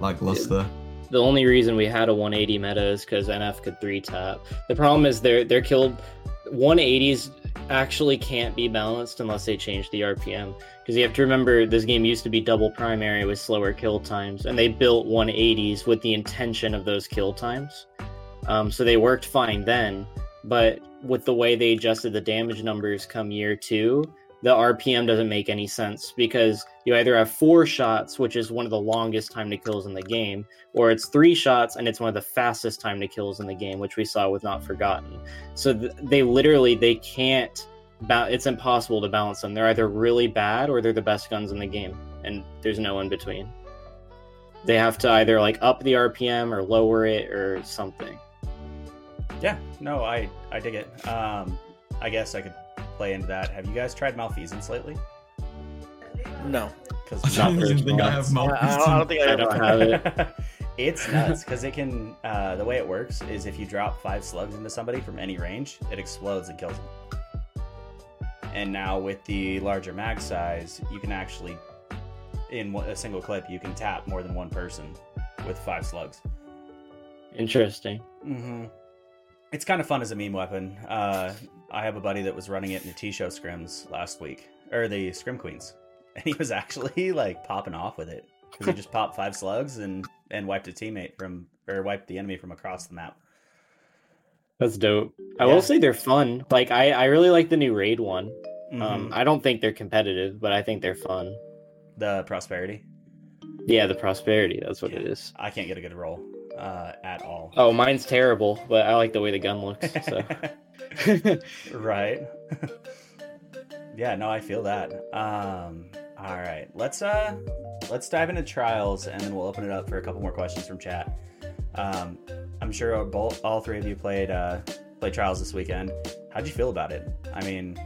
Speaker 2: lackluster.
Speaker 3: The only reason we had a 180 meta is because NF could three tap. The problem is they're they're killed. 180s actually can't be balanced unless they change the RPM. Because you have to remember this game used to be double primary with slower kill times, and they built 180s with the intention of those kill times. Um, so they worked fine then, but with the way they adjusted the damage numbers come year two, the RPM doesn't make any sense because you either have four shots, which is one of the longest time to kills in the game, or it's three shots and it's one of the fastest time to kills in the game, which we saw with Not Forgotten. So th- they literally they can't. Ba- it's impossible to balance them. They're either really bad or they're the best guns in the game, and there's no in between. They have to either like up the RPM or lower it or something.
Speaker 1: Yeah, no, I I dig it. Um, I guess I could play into that. Have you guys tried malfeasance lately?
Speaker 4: No. *laughs*
Speaker 2: I
Speaker 1: Because
Speaker 2: don't think I have
Speaker 3: response.
Speaker 4: I, don't, I don't think I,
Speaker 3: I don't have it. *laughs*
Speaker 1: it's nuts because it can. Uh, the way it works is if you drop five slugs into somebody from any range, it explodes and kills them. And now with the larger mag size, you can actually, in a single clip, you can tap more than one person with five slugs.
Speaker 3: Interesting.
Speaker 1: Mm-hmm. It's kind of fun as a meme weapon. Uh, I have a buddy that was running it in the T-show scrims last week, or the scrim queens, *laughs* and he was actually like popping off with it because he just *laughs* popped five slugs and and wiped a teammate from or wiped the enemy from across the map.
Speaker 3: That's dope. I
Speaker 1: Yeah.
Speaker 3: will say they're fun. Like I, I really like the new raid one. Um,
Speaker 1: Mhm.
Speaker 3: I don't think they're competitive, but I think they're fun.
Speaker 1: the prosperity.
Speaker 3: Yeah, the prosperity. That's what it is.
Speaker 1: I can't get a good roll uh, at all.
Speaker 3: Oh, mine's terrible, but I like the way the gun looks. So *laughs* *laughs*
Speaker 1: right. yeah, no, I feel that. Um, all right, let's uh, let's dive into trials, and then we'll open it up for a couple more questions from chat. Um, I'm sure both, all three of you played uh, played trials this weekend. How'd you feel about it? I mean,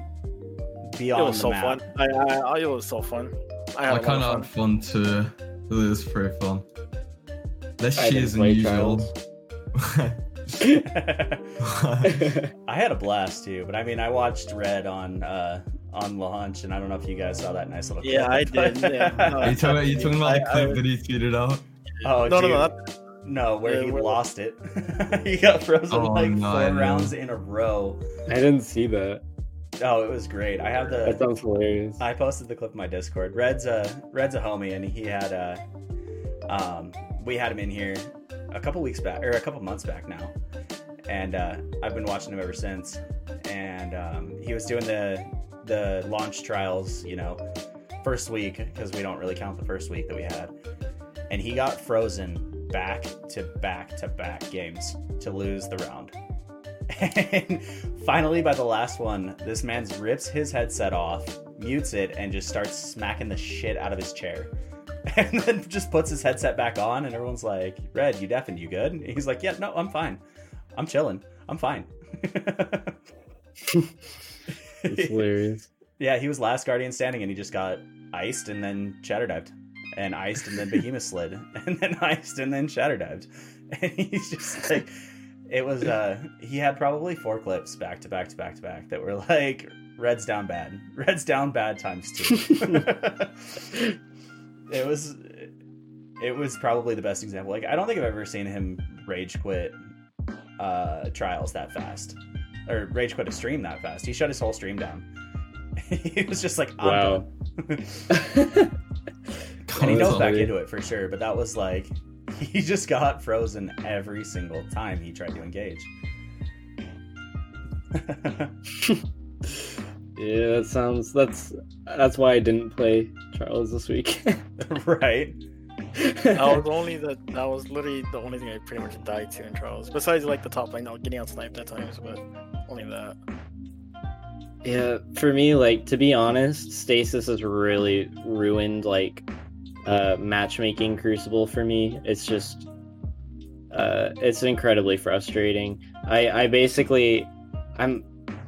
Speaker 4: It was
Speaker 1: the
Speaker 4: so
Speaker 1: map.
Speaker 4: fun. I, I, I, it was so fun. I had
Speaker 2: I
Speaker 4: a
Speaker 2: kind of
Speaker 4: of
Speaker 2: had
Speaker 4: fun.
Speaker 2: fun too. It was pretty fun. Less
Speaker 3: I didn't
Speaker 2: than usual. *laughs* *laughs*
Speaker 1: I had a blast too, but I mean, I watched Red on uh, on launch, and I don't know if you guys saw that nice little.
Speaker 4: Yeah,
Speaker 1: clip,
Speaker 4: I
Speaker 1: but-
Speaker 4: did, yeah. *laughs* No,
Speaker 2: Are you talking, are you talking about the clip
Speaker 4: I-
Speaker 2: that he tweeted out?
Speaker 1: Oh,
Speaker 4: no, no,
Speaker 1: dude.
Speaker 4: no, not,
Speaker 1: No, where
Speaker 4: Yeah,
Speaker 1: he
Speaker 4: where-
Speaker 1: lost it. *laughs* he got frozen
Speaker 2: Oh,
Speaker 1: like
Speaker 2: no,
Speaker 1: four rounds in a row.
Speaker 3: I didn't see that.
Speaker 1: Oh, it was great. I have the.
Speaker 3: That sounds hilarious.
Speaker 1: I posted the clip in my Discord. Red's a Red's a homie, and he had a. Um, we had him in here a couple weeks back, or a couple months back now, and uh, I've been watching him ever since. And um, he was doing the the launch trials, you know, first week because we don't really count the first week that we had, and he got frozen back to back to back games to lose the round. *laughs* And finally, by the last one, this man rips his headset off, mutes it, and just starts smacking the shit out of his chair. *laughs* And then just puts his headset back on, and everyone's like, Red, you deafened, you good? And he's like, Yeah, no, I'm fine. I'm chilling. I'm fine. *laughs*
Speaker 3: It's hilarious. *laughs*
Speaker 1: yeah, he was last Guardian standing, and he just got iced and then shatter dived. And iced and then behemoth slid. And then iced and then shatter dived. And he's just like it was uh he had probably four clips back to back to back to back that were like red's down bad red's down bad times two it was it was probably the best example like i don't think i've ever seen him rage quit uh trials that fast or rage quit a stream that fast he shut his whole stream down *laughs* he was just like I'm
Speaker 3: Wow.
Speaker 1: done. *laughs* and he dove back
Speaker 2: hilarious.
Speaker 1: into it for sure but that was like *laughs* he just got frozen every single time he tried to engage
Speaker 3: Yeah, that sounds. That's that's why I didn't play Trials this week. *laughs*
Speaker 1: right *laughs*
Speaker 4: that was only the that was literally the only thing I pretty much died to in Trials. Besides like the top lane, not getting out sniped at times, but only that.
Speaker 3: Yeah, for me, like to be honest, Stasis has really ruined like uh matchmaking Crucible for me. It's just uh it's incredibly frustrating. I I basically I'm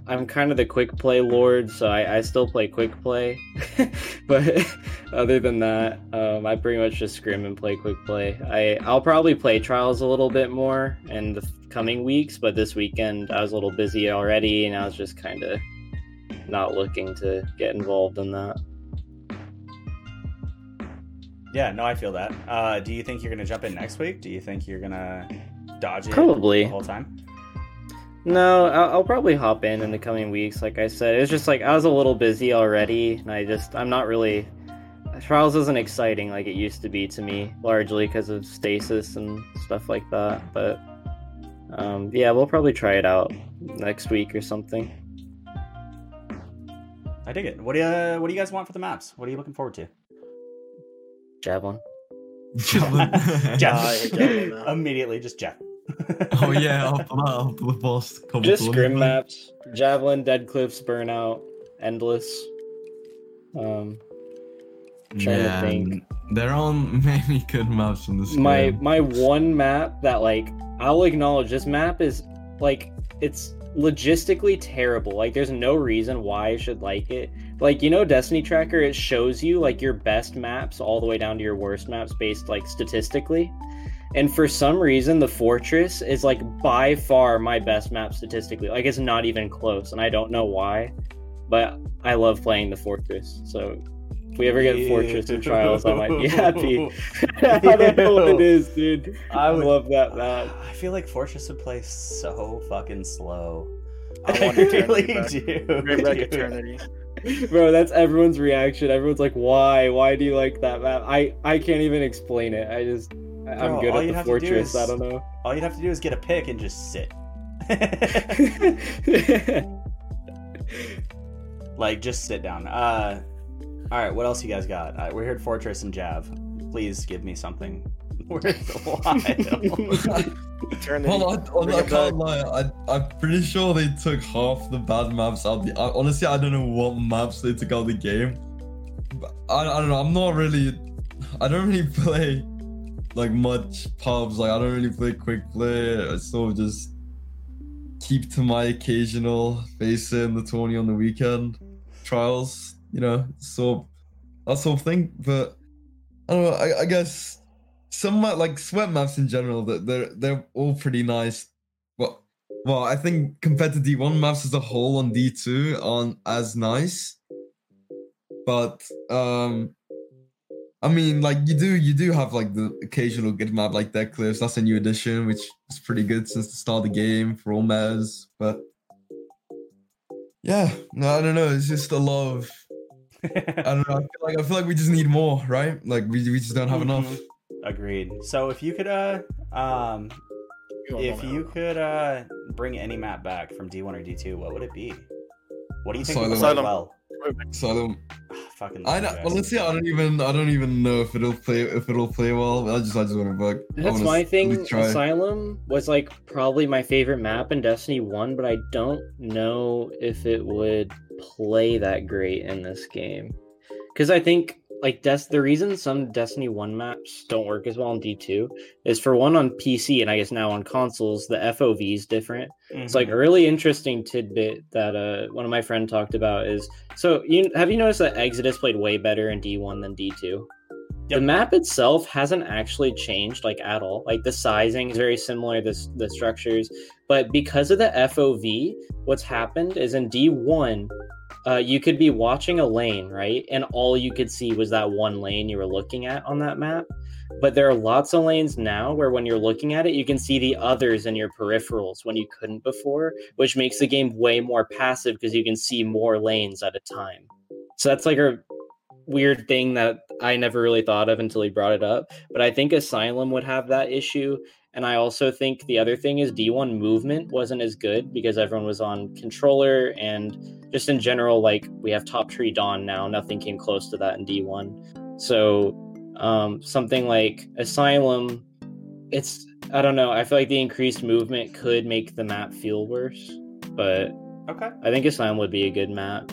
Speaker 3: I'm kind of the quick play lord, so I, I still play quick play. *laughs* but other than that, um, I pretty much just scrim and play quick play. I I'll probably play trials a little bit more in the coming weeks, but this weekend I was a little busy already, and I was just kind of not looking to get involved in that.
Speaker 1: Yeah, no, I feel that. Uh, do you think you're gonna jump in next week? Do you think you're gonna dodge it
Speaker 3: Probably.
Speaker 1: the whole time?
Speaker 3: No, I'll, I'll probably hop in in the coming weeks. Like I said, it's just like I was a little busy already, and I just I'm not really. Trials isn't exciting like it used to be to me, largely because of stasis and stuff like that. But um, yeah, we'll probably try it out next week or something.
Speaker 1: I dig it. What do you What do you guys want for the maps? What are you looking forward to?
Speaker 3: Javelin. *laughs* *laughs*
Speaker 2: Javelin.
Speaker 1: Jeff. *laughs*
Speaker 4: I Javelin.
Speaker 1: Immediately, just Jeff. *laughs*
Speaker 2: oh yeah, after that, after the boss.
Speaker 3: Just scrim maps: Javelin, Dead Cliffs, Burnout, Endless. Um, trying to
Speaker 2: Yeah,
Speaker 3: think.
Speaker 2: there aren't *laughs* many good maps in this
Speaker 3: my
Speaker 2: game.
Speaker 3: my one map that like I'll acknowledge this map is like it's logistically terrible. Like there's no reason why I should like it. Like you know Destiny Tracker it shows you like your best maps all the way down to your worst maps based like statistically. And for some reason the Fortress is like by far my best map statistically. Like it's not even close and I don't know why. But I love playing the Fortress. So if we ever get Fortress in Trials I might be happy. *laughs* *laughs* I don't know what it is, dude. I,
Speaker 1: I
Speaker 3: love that map. *sighs*
Speaker 1: I feel like Fortress would play so fucking slow.
Speaker 4: I
Speaker 1: I
Speaker 4: want *laughs*
Speaker 1: really
Speaker 4: eternity
Speaker 1: do.
Speaker 4: Bring eternity.
Speaker 3: Bro, that's everyone's reaction. Everyone's like, "Why? Why do you like that map?" I I can't even explain it. I just I- I'm good
Speaker 1: all
Speaker 3: at
Speaker 1: you'd
Speaker 3: the
Speaker 1: have to do
Speaker 3: fortress.
Speaker 1: is-
Speaker 3: I don't know.
Speaker 1: All you'd have to do is get a pick and just sit. *laughs* like just sit down. Uh, all right, what else you guys got? Uh, we're here at Fortress and Jav. Please give me something worthwhile.
Speaker 4: Eternity.
Speaker 2: Well, I,
Speaker 4: Bring
Speaker 2: I, I
Speaker 4: it
Speaker 2: can't lie. I, I'm pretty sure they took half the bad maps out. The, I, honestly, I don't know what maps they took out of the game. But I, I don't know. I'm not really. I don't really *laughs* play like much pubs. Like I don't really play quick play. I sort of just keep to my occasional base in the tourney on the weekend trials. You know, so that sort of thing. But I don't know. I, I guess some like sweat maps in general that they're they're all pretty nice. Well, well, I think compared to D1 maps as a whole on D2 aren't as nice. But um I mean like you do you do have like the occasional good map like Dead Cliffs. That's a new addition, which is pretty good since the start of the game for all metas. But yeah, no, I don't know. It's just a lot of *laughs* I don't know. I feel like I feel like we just need more, right? Like we we just don't have enough.
Speaker 1: Agreed. So if you could, uh, um, if you could, uh, bring any map back from D1 or D2, what would it be? What do you think would
Speaker 2: Asylum.
Speaker 1: well?
Speaker 2: So I don't
Speaker 1: Ah, Fucking.
Speaker 2: I
Speaker 1: love
Speaker 2: know,
Speaker 1: you guys.
Speaker 2: honestly, I don't even, I don't even know if it'll play, if it'll play well. I just, I just want to bug.
Speaker 3: That's my
Speaker 2: s-
Speaker 3: thing.
Speaker 2: at least try.
Speaker 3: Asylum was like probably my favorite map in Destiny 1, but I don't know if it would play that great in this game. Because I think like Des- the reason some Destiny 1 maps don't work as well on D2 is for one on PC and I guess now on consoles, the FOV is different. It's like a really interesting tidbit that uh one of my friend talked about is so you have you noticed that Exodus played way better in D1 than D2? The map itself hasn't actually changed like at all. Like the sizing is very similar, the the structures, but because of the FOV, what's happened is in D1 uh, you could be watching a lane, right? And all you could see was that one lane you were looking at on that map. But there are lots of lanes now where when you're looking at it, you can see the others in your peripherals when you couldn't before, which makes the game way more passive because you can see more lanes at a time. So that's like a weird thing that I never really thought of until he brought it up. But I think Asylum would have that issue. And I also think the other thing is D1 movement wasn't as good because everyone was on controller and just in general, like we have Top Tree Dawn now. Nothing came close to that in D1. So um, something like Asylum, it's I don't know. I feel like the increased movement could make the map feel worse, but
Speaker 1: Okay.
Speaker 3: I think Asylum would be a good map,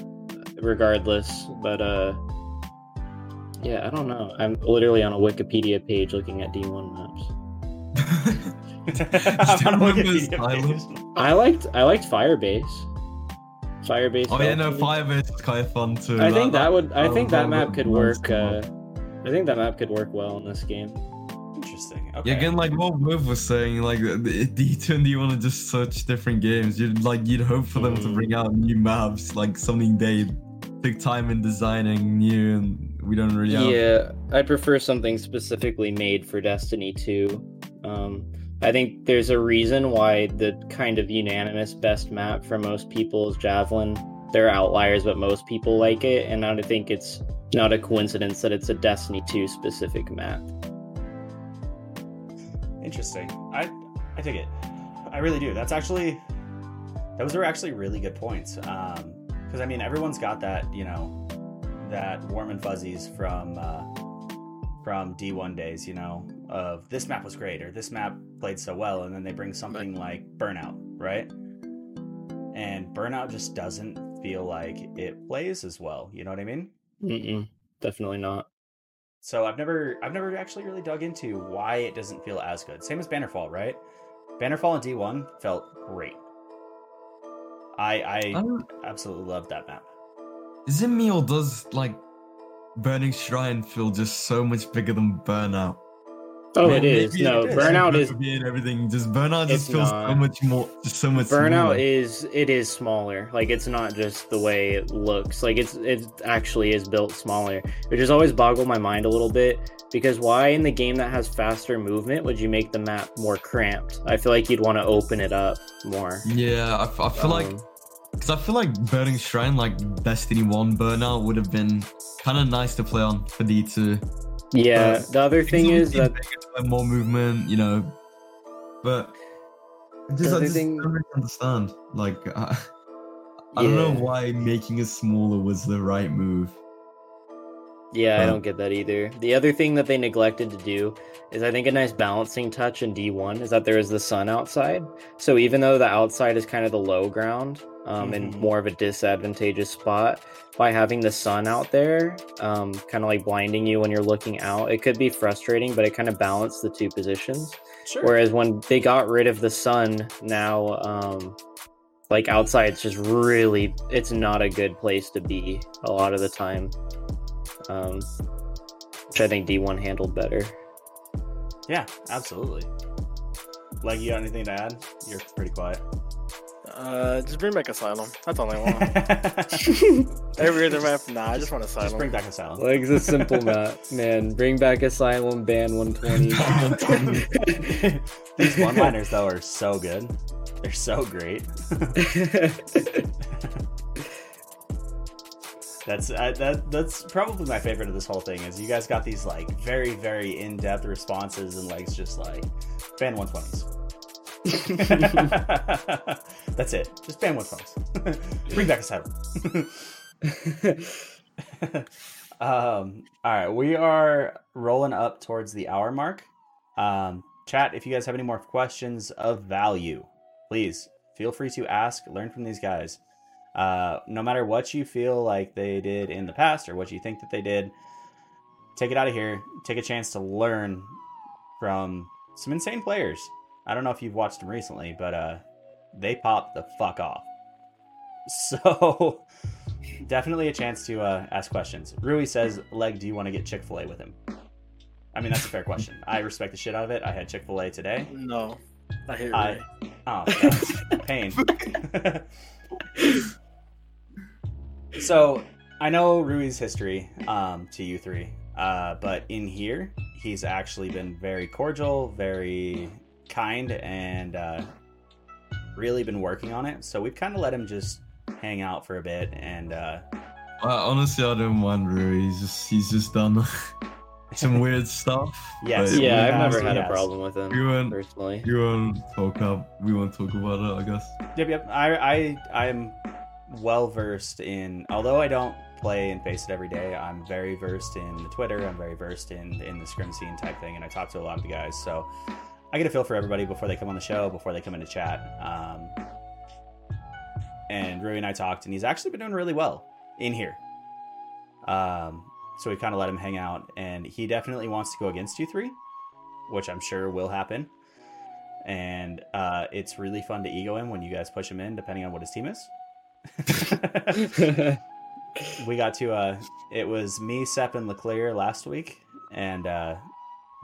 Speaker 3: regardless. But uh, yeah, I don't know. I'm literally on a Wikipedia page looking at D1 maps. *laughs* I liked I liked Firebase. Firebase.
Speaker 2: Oh yeah, no, Firebase is kind of fun too.
Speaker 3: I think that would. I think that map could work. Uh. I think that map could work well in this game.
Speaker 1: Interesting. Okay.
Speaker 2: Yeah, again, like what Viv was saying, like the- the D2 and D1 are just such different games. You'd like you'd hope for them to
Speaker 3: Mm.
Speaker 2: bring out new maps, like something they took time in designing new, and we don't really have.
Speaker 3: Yeah, I prefer something specifically made for Destiny 2. Um, I think there's a reason why the kind of unanimous best map for most people is Javelin. There are outliers, but most people like it, and I think it's not a coincidence that it's a Destiny 2 specific map.
Speaker 1: Interesting. I I dig it. I really do. That's actually those are actually really good points. Um, because I mean everyone's got that you know that warm and fuzzies from uh, from D1 days. You know of this map was great or this map played so well, and then they bring something like Burnout, right? And Burnout just doesn't feel like it plays as well. You know what I mean?
Speaker 3: Mm-mm, definitely not.
Speaker 1: So I've never I've never actually really dug into why it doesn't feel as good. Same as Bannerfall, right? Bannerfall in D1 felt great. I
Speaker 2: I
Speaker 1: I
Speaker 2: don't-
Speaker 1: absolutely loved that map.
Speaker 2: Is it me or does like Burning Shrine feel just so much bigger than Burnout?
Speaker 3: Oh, it is. No,
Speaker 1: it.
Speaker 3: Burnout is
Speaker 2: and everything. Just Burnout just feels so much more, just so much.
Speaker 3: Burnout
Speaker 2: smaller.
Speaker 3: is it is smaller. Like it's not just the way it looks. Like it's it actually is built smaller, which has always boggled my mind a little bit. Because why in the game that has faster movement would you make the map more cramped? I feel like you'd want to open it up more.
Speaker 2: Yeah, I feel like
Speaker 3: Um,
Speaker 2: because I feel like Burning Shrine, like Destiny One Burnout, would have been kind of nice to play on for D two.
Speaker 3: Yeah.
Speaker 2: but
Speaker 3: The other thing is that
Speaker 2: more movement, you know, but I just, I just
Speaker 3: thing-
Speaker 2: don't really understand. Like, *laughs* I, I don't know why making it smaller was the right move.
Speaker 3: Yeah, I
Speaker 2: Uh,
Speaker 3: don't get that either. The other thing that they neglected to do is I think a nice balancing touch in D1 is that there is the sun outside. So even though the outside is kind of the low ground um,
Speaker 1: Mhm.
Speaker 3: and more of a disadvantageous spot, by having the sun out there, um, kind of like blinding you when you're looking out, it could be frustrating, but it kind of balanced the two positions.
Speaker 1: Sure.
Speaker 3: Whereas when they got rid of the sun, now um, like outside, it's just really it's not a good place to be a lot of the time. Um, which I think D1 handled better.
Speaker 1: yeah, absolutely. Like you got anything to add? You're pretty quiet.
Speaker 4: Uh, just bring back Asylum. That's all I want. *laughs* Every other map, nah. I just want Asylum.
Speaker 1: Just bring back Asylum.
Speaker 3: Like it's a simple *laughs* map, man. Bring back Asylum, ban 120. *laughs*
Speaker 1: These one-liners though are so good. They're so great. That's uh, that. That's probably my favorite of this whole thing. Is you guys got these like very very in depth responses and like just like ban one twenties. *laughs* That's it. Just ban one twenties. Bring *laughs* back Asylum. *laughs* um. All right, we are rolling up towards the hour mark. Um, chat, if you guys have any more questions of value, please feel free to ask. Learn from these guys. Uh, no matter what you feel like they did in the past or what you think that they did, take it out of here. Take a chance to learn from some insane players. I don't know if you've watched them recently, but uh, they pop the fuck off. *laughs* So definitely a chance to uh, ask questions. Rui says, "Leg, do you want to get Chick Fil A with him?" I mean, that's a fair question. I respect the shit out of it. I had Chick Fil A today.
Speaker 4: No, I hate
Speaker 1: I-
Speaker 4: Ray. *laughs*
Speaker 1: Oh, pain. *laughs* so I know Rui's history um, to you three, uh, but in here, he's actually been very cordial, very kind, and uh, really been working on it. So we've kind of let him just hang out for a bit, and uh,
Speaker 2: Uh, honestly, I don't mind Rui. He's just he's just done *laughs* some weird stuff.
Speaker 1: Yes.
Speaker 2: but
Speaker 3: yeah, I've never had
Speaker 1: yes.
Speaker 3: a problem with him
Speaker 2: You won't-
Speaker 3: personally.
Speaker 2: You want to talk up? We won't talk about it, I guess.
Speaker 1: Yep, yep. I I I am well versed in. Although I don't play and FACEIT every day, I'm very versed in the Twitter. I'm very versed in in the scrim scene type thing, and I talk to a lot of the guys. So I get a feel for everybody before they come on the show, before they come into chat. Um, and Rui and I talked, and he's actually been doing really well in here. Um, so we kind of let him hang out, and he definitely wants to go against you three, which I'm sure will happen and uh, it's really fun to ego him when you guys push him in, depending on what his team is. *laughs* we got to uh it was me, Sepp, and Leclerc last week, and uh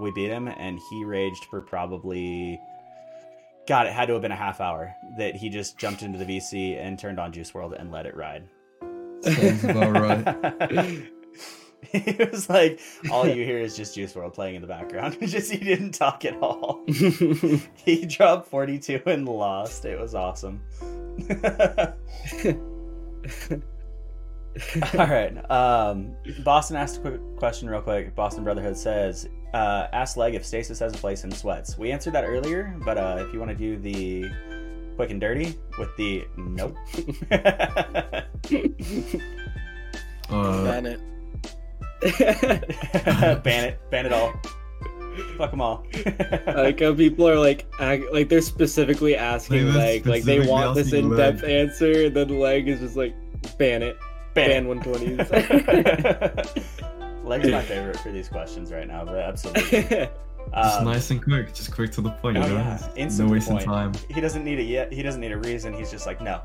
Speaker 1: we beat him, and he raged for probably God, it had to have been a half hour that he just jumped into the VC and turned on Juice WRLD and let it ride.
Speaker 2: Sounds about right. *laughs*
Speaker 1: it was like all you hear is just Juice WRLD playing in the background. *laughs* just he didn't talk at all. *laughs* he dropped 42 and lost. It was awesome. *laughs* All right. Um, Boston asked a quick question, real quick. Boston Brotherhood says, uh, "Ask Leg if Stasis has a place in Sweats." We answered that earlier, but uh, if you want to do the quick and dirty with the nope, *laughs*
Speaker 2: Uh,
Speaker 4: Ban it. *laughs*
Speaker 1: ban it, ban it all, fuck them all.
Speaker 3: Like how people are like, act, like they're specifically asking
Speaker 2: Like,
Speaker 3: like,
Speaker 2: they're
Speaker 3: like they want this in-depth
Speaker 2: Leg.
Speaker 3: answer, and then leg is just like, ban it, ban,
Speaker 1: ban
Speaker 3: 120s.
Speaker 1: Leg's my favorite for these questions right now, but absolutely. *laughs*
Speaker 2: just
Speaker 1: Um,
Speaker 2: nice and quick, just quick to the point.
Speaker 1: Oh
Speaker 2: you know?
Speaker 1: yeah, instant
Speaker 2: no wasting
Speaker 1: point.
Speaker 2: time.
Speaker 1: He doesn't need it yet. He doesn't need a reason. He's just like, no,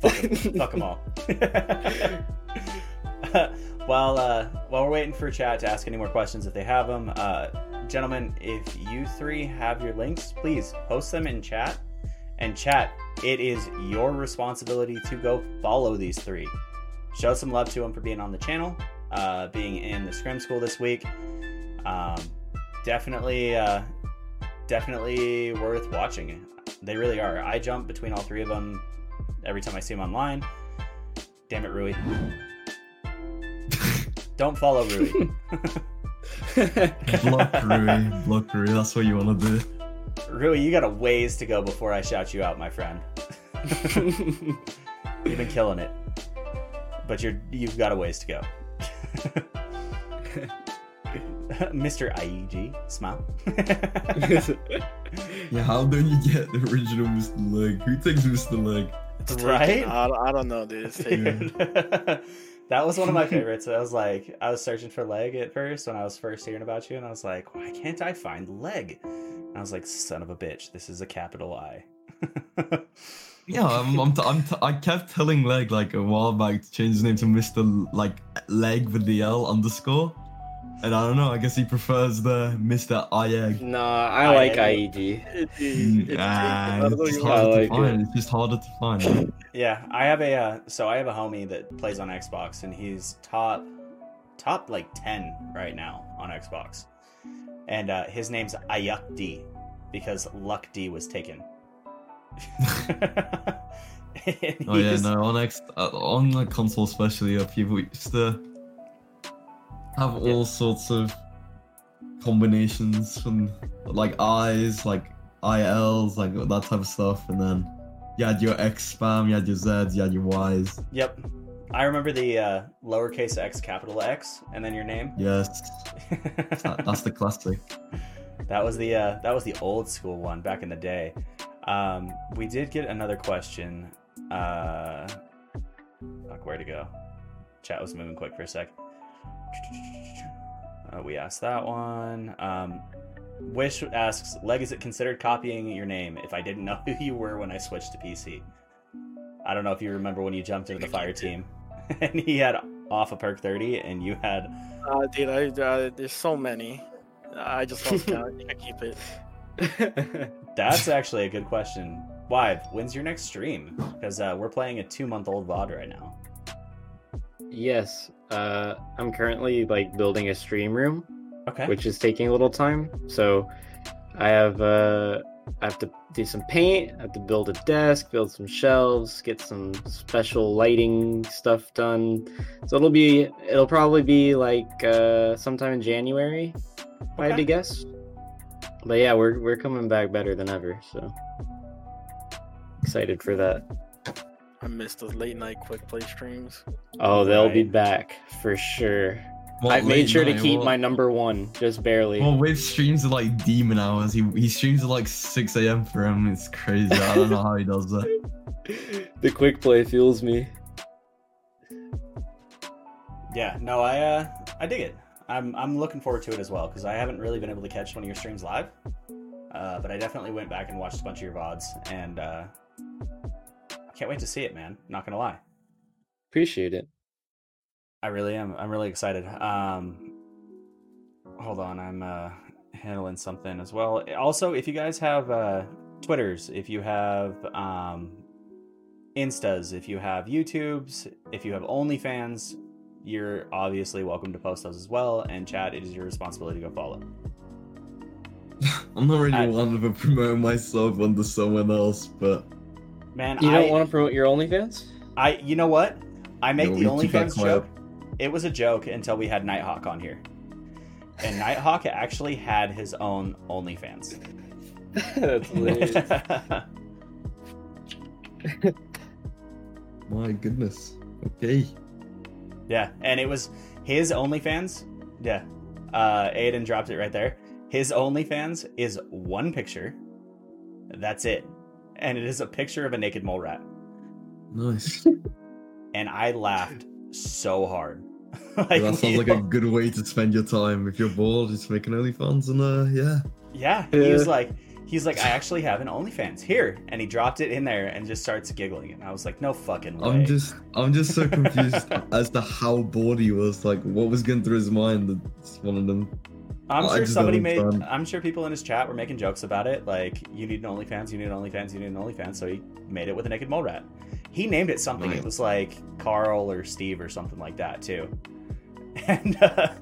Speaker 1: fuck *laughs* 'em. fuck them all. *laughs* while uh, while we're waiting for chat to ask any more questions, if they have them, uh, gentlemen, if you three have your links, please post them in chat. And chat, it is your responsibility to go follow these three. Show some love to them for being on the channel, uh, being in the scrim school this week. Um, definitely, uh, definitely worth watching. They really are. I jump between all three of them every time I see them online. Damn it, Rui. *laughs* Don't follow Rui. *laughs*
Speaker 2: block Rui, block Rui. That's what you want to do.
Speaker 1: Rui, you got a ways to go before I shout you out, my friend. *laughs* You've been killing it, but you're you've got a ways to go. *laughs* Mr. IEG, smile. *laughs*
Speaker 2: Yeah, how don't you get the original Mr. Leg? Who takes Mr. Leg?
Speaker 1: Right?
Speaker 4: I, I don't know, dude. It's *laughs*
Speaker 1: that was one of my favorites. I was like, I was searching for leg at first when I was first hearing about you, and I was like, why can't I find leg? And I was like, son of a bitch, this is a capital I.
Speaker 2: Yeah, I'm, I'm, t- I'm t- I kept telling Leg like a while back to change his name to Mr. Like Leg with the L underscore. And I don't know, I guess he prefers the Mr. Ieg.
Speaker 3: nah, I
Speaker 1: I-
Speaker 3: like IEG.
Speaker 4: It, it,
Speaker 2: Mm,
Speaker 4: it's
Speaker 2: ah,
Speaker 4: taken. I don't
Speaker 2: it's just harder
Speaker 3: like
Speaker 2: to
Speaker 3: it.
Speaker 2: find. It's just harder to find. right?
Speaker 1: yeah, I have a uh, so I have a homie that plays on Xbox, and he's top top like ten right now on Xbox, and uh, his name's Ayuk D because Luck D was taken. *laughs*
Speaker 2: Oh yeah,
Speaker 1: he's-
Speaker 2: no, on X, uh, on the console especially, uh, people used to have all
Speaker 1: Yeah.
Speaker 2: sorts of combinations from like I's, like ILs, like that type of stuff, and then you had your X spam, you had your Z's, you had your Y's.
Speaker 1: Yep. I remember the uh, lowercase x, capital X, and then your name.
Speaker 2: Yes, *laughs* that, that's the classic.
Speaker 1: that was the uh, that was the old school one back in the day. Um, we did get another question. Uh, fuck, where to go? Chat was moving quick for a sec. Uh, we asked that one. Um, Wish asks, "Leg, is it considered copying your name if I didn't *laughs* know who you were when I switched to PC?" I don't know if you remember when you jumped into the fire team, *laughs* and he had off a perk thirty, and you had
Speaker 4: Uh, dude, I, uh, there's so many. I just lost count. I keep it. *laughs*
Speaker 1: That's actually a good question. Why? When's your next stream? Because uh, we're playing a two-month-old VOD right now.
Speaker 3: yes, uh, I'm currently like building a stream room,
Speaker 1: Okay.
Speaker 3: which is taking a little time. So I have uh, I have to do some paint. I have to build a desk, build some shelves, get some special lighting stuff done. So it'll be it'll probably be like uh, sometime in January, if I had to guess. But yeah, we're we're coming back better than ever. So excited for that.
Speaker 4: I missed those late night quick play streams.
Speaker 3: Oh, they'll be back for sure.
Speaker 2: What,
Speaker 3: I made
Speaker 2: late
Speaker 3: sure to keep
Speaker 2: What-
Speaker 3: my number one, just barely.
Speaker 2: Well, Wave streams are like demon hours. He he streams at like 6 a.m. for him. It's crazy. I don't know how he does that. *laughs*
Speaker 3: the quick play fuels me.
Speaker 1: Yeah. No, I uh, I dig it. I'm I'm looking forward to it as well because I haven't really been able to catch one of your streams live. Uh, but I definitely went back and watched a bunch of your vods, and uh, can't wait to see it, man. Not gonna lie.
Speaker 3: Appreciate it.
Speaker 1: I really am. I'm really excited. Um, hold on, I'm uh, handling something as well. Also, if you guys have uh, Twitters, if you have um, Instas, if you have YouTubes, if you have OnlyFans, you're obviously welcome to post those as well. And chat, it is your responsibility to go follow. *laughs*
Speaker 2: I'm not really
Speaker 1: I-
Speaker 2: one to promote myself under someone else, but
Speaker 1: Man,
Speaker 3: You don't want to promote your OnlyFans?
Speaker 1: I, you know what? I make
Speaker 2: Yeah,
Speaker 1: the
Speaker 2: we keep
Speaker 1: OnlyFans
Speaker 2: quiet.
Speaker 1: joke. It was a joke until we had Nighthawk on here, and Nighthawk *laughs* actually had his own OnlyFans. *laughs*
Speaker 3: That's hilarious.
Speaker 2: my goodness. Okay.
Speaker 1: Yeah, and it was his OnlyFans. Yeah, uh, Aiden dropped it right there. His OnlyFans is one picture. That's it, and it is a picture of a naked mole rat.
Speaker 2: Nice. *laughs*
Speaker 1: And I laughed so hard. *laughs* like,
Speaker 2: that sounds
Speaker 1: you
Speaker 2: like a *laughs* good way to spend your time. If you're bored, just make an OnlyFans and uh yeah.
Speaker 1: yeah. He was like, he's like, I actually have an OnlyFans here, and he dropped it in there and just starts giggling. And I was like, no fucking way.
Speaker 2: I'm just I'm just so confused *laughs* as to how bored he was. Like what was going through his mind. It's one of them.
Speaker 1: I'm sure somebody made. I'm sure people in his chat were making jokes about it. Like, you need an OnlyFans, you need an OnlyFans, you need an OnlyFans. So he made it with a naked mole rat. He named it something. It was like Carl or Steve or something like that too. *laughs* And uh,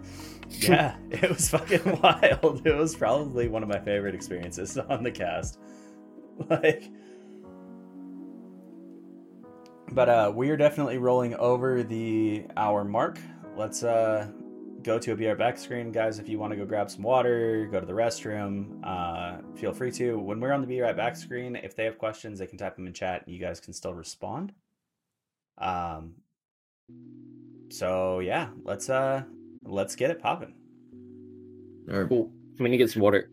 Speaker 1: yeah, *laughs* it was fucking *laughs* wild. It was probably one of my favorite experiences *laughs* on the cast. Like, but uh, we are definitely rolling over the hour mark. Let's uh go to a right back screen, guys. If you want to go grab some water, go to the restroom, uh, feel free to. When we're on the be right back screen, if they have questions, they can type them in chat, and you guys can still respond. Um. So yeah, let's uh, let's get it popping.
Speaker 2: All right.
Speaker 3: Cool. I'm gonna get some water.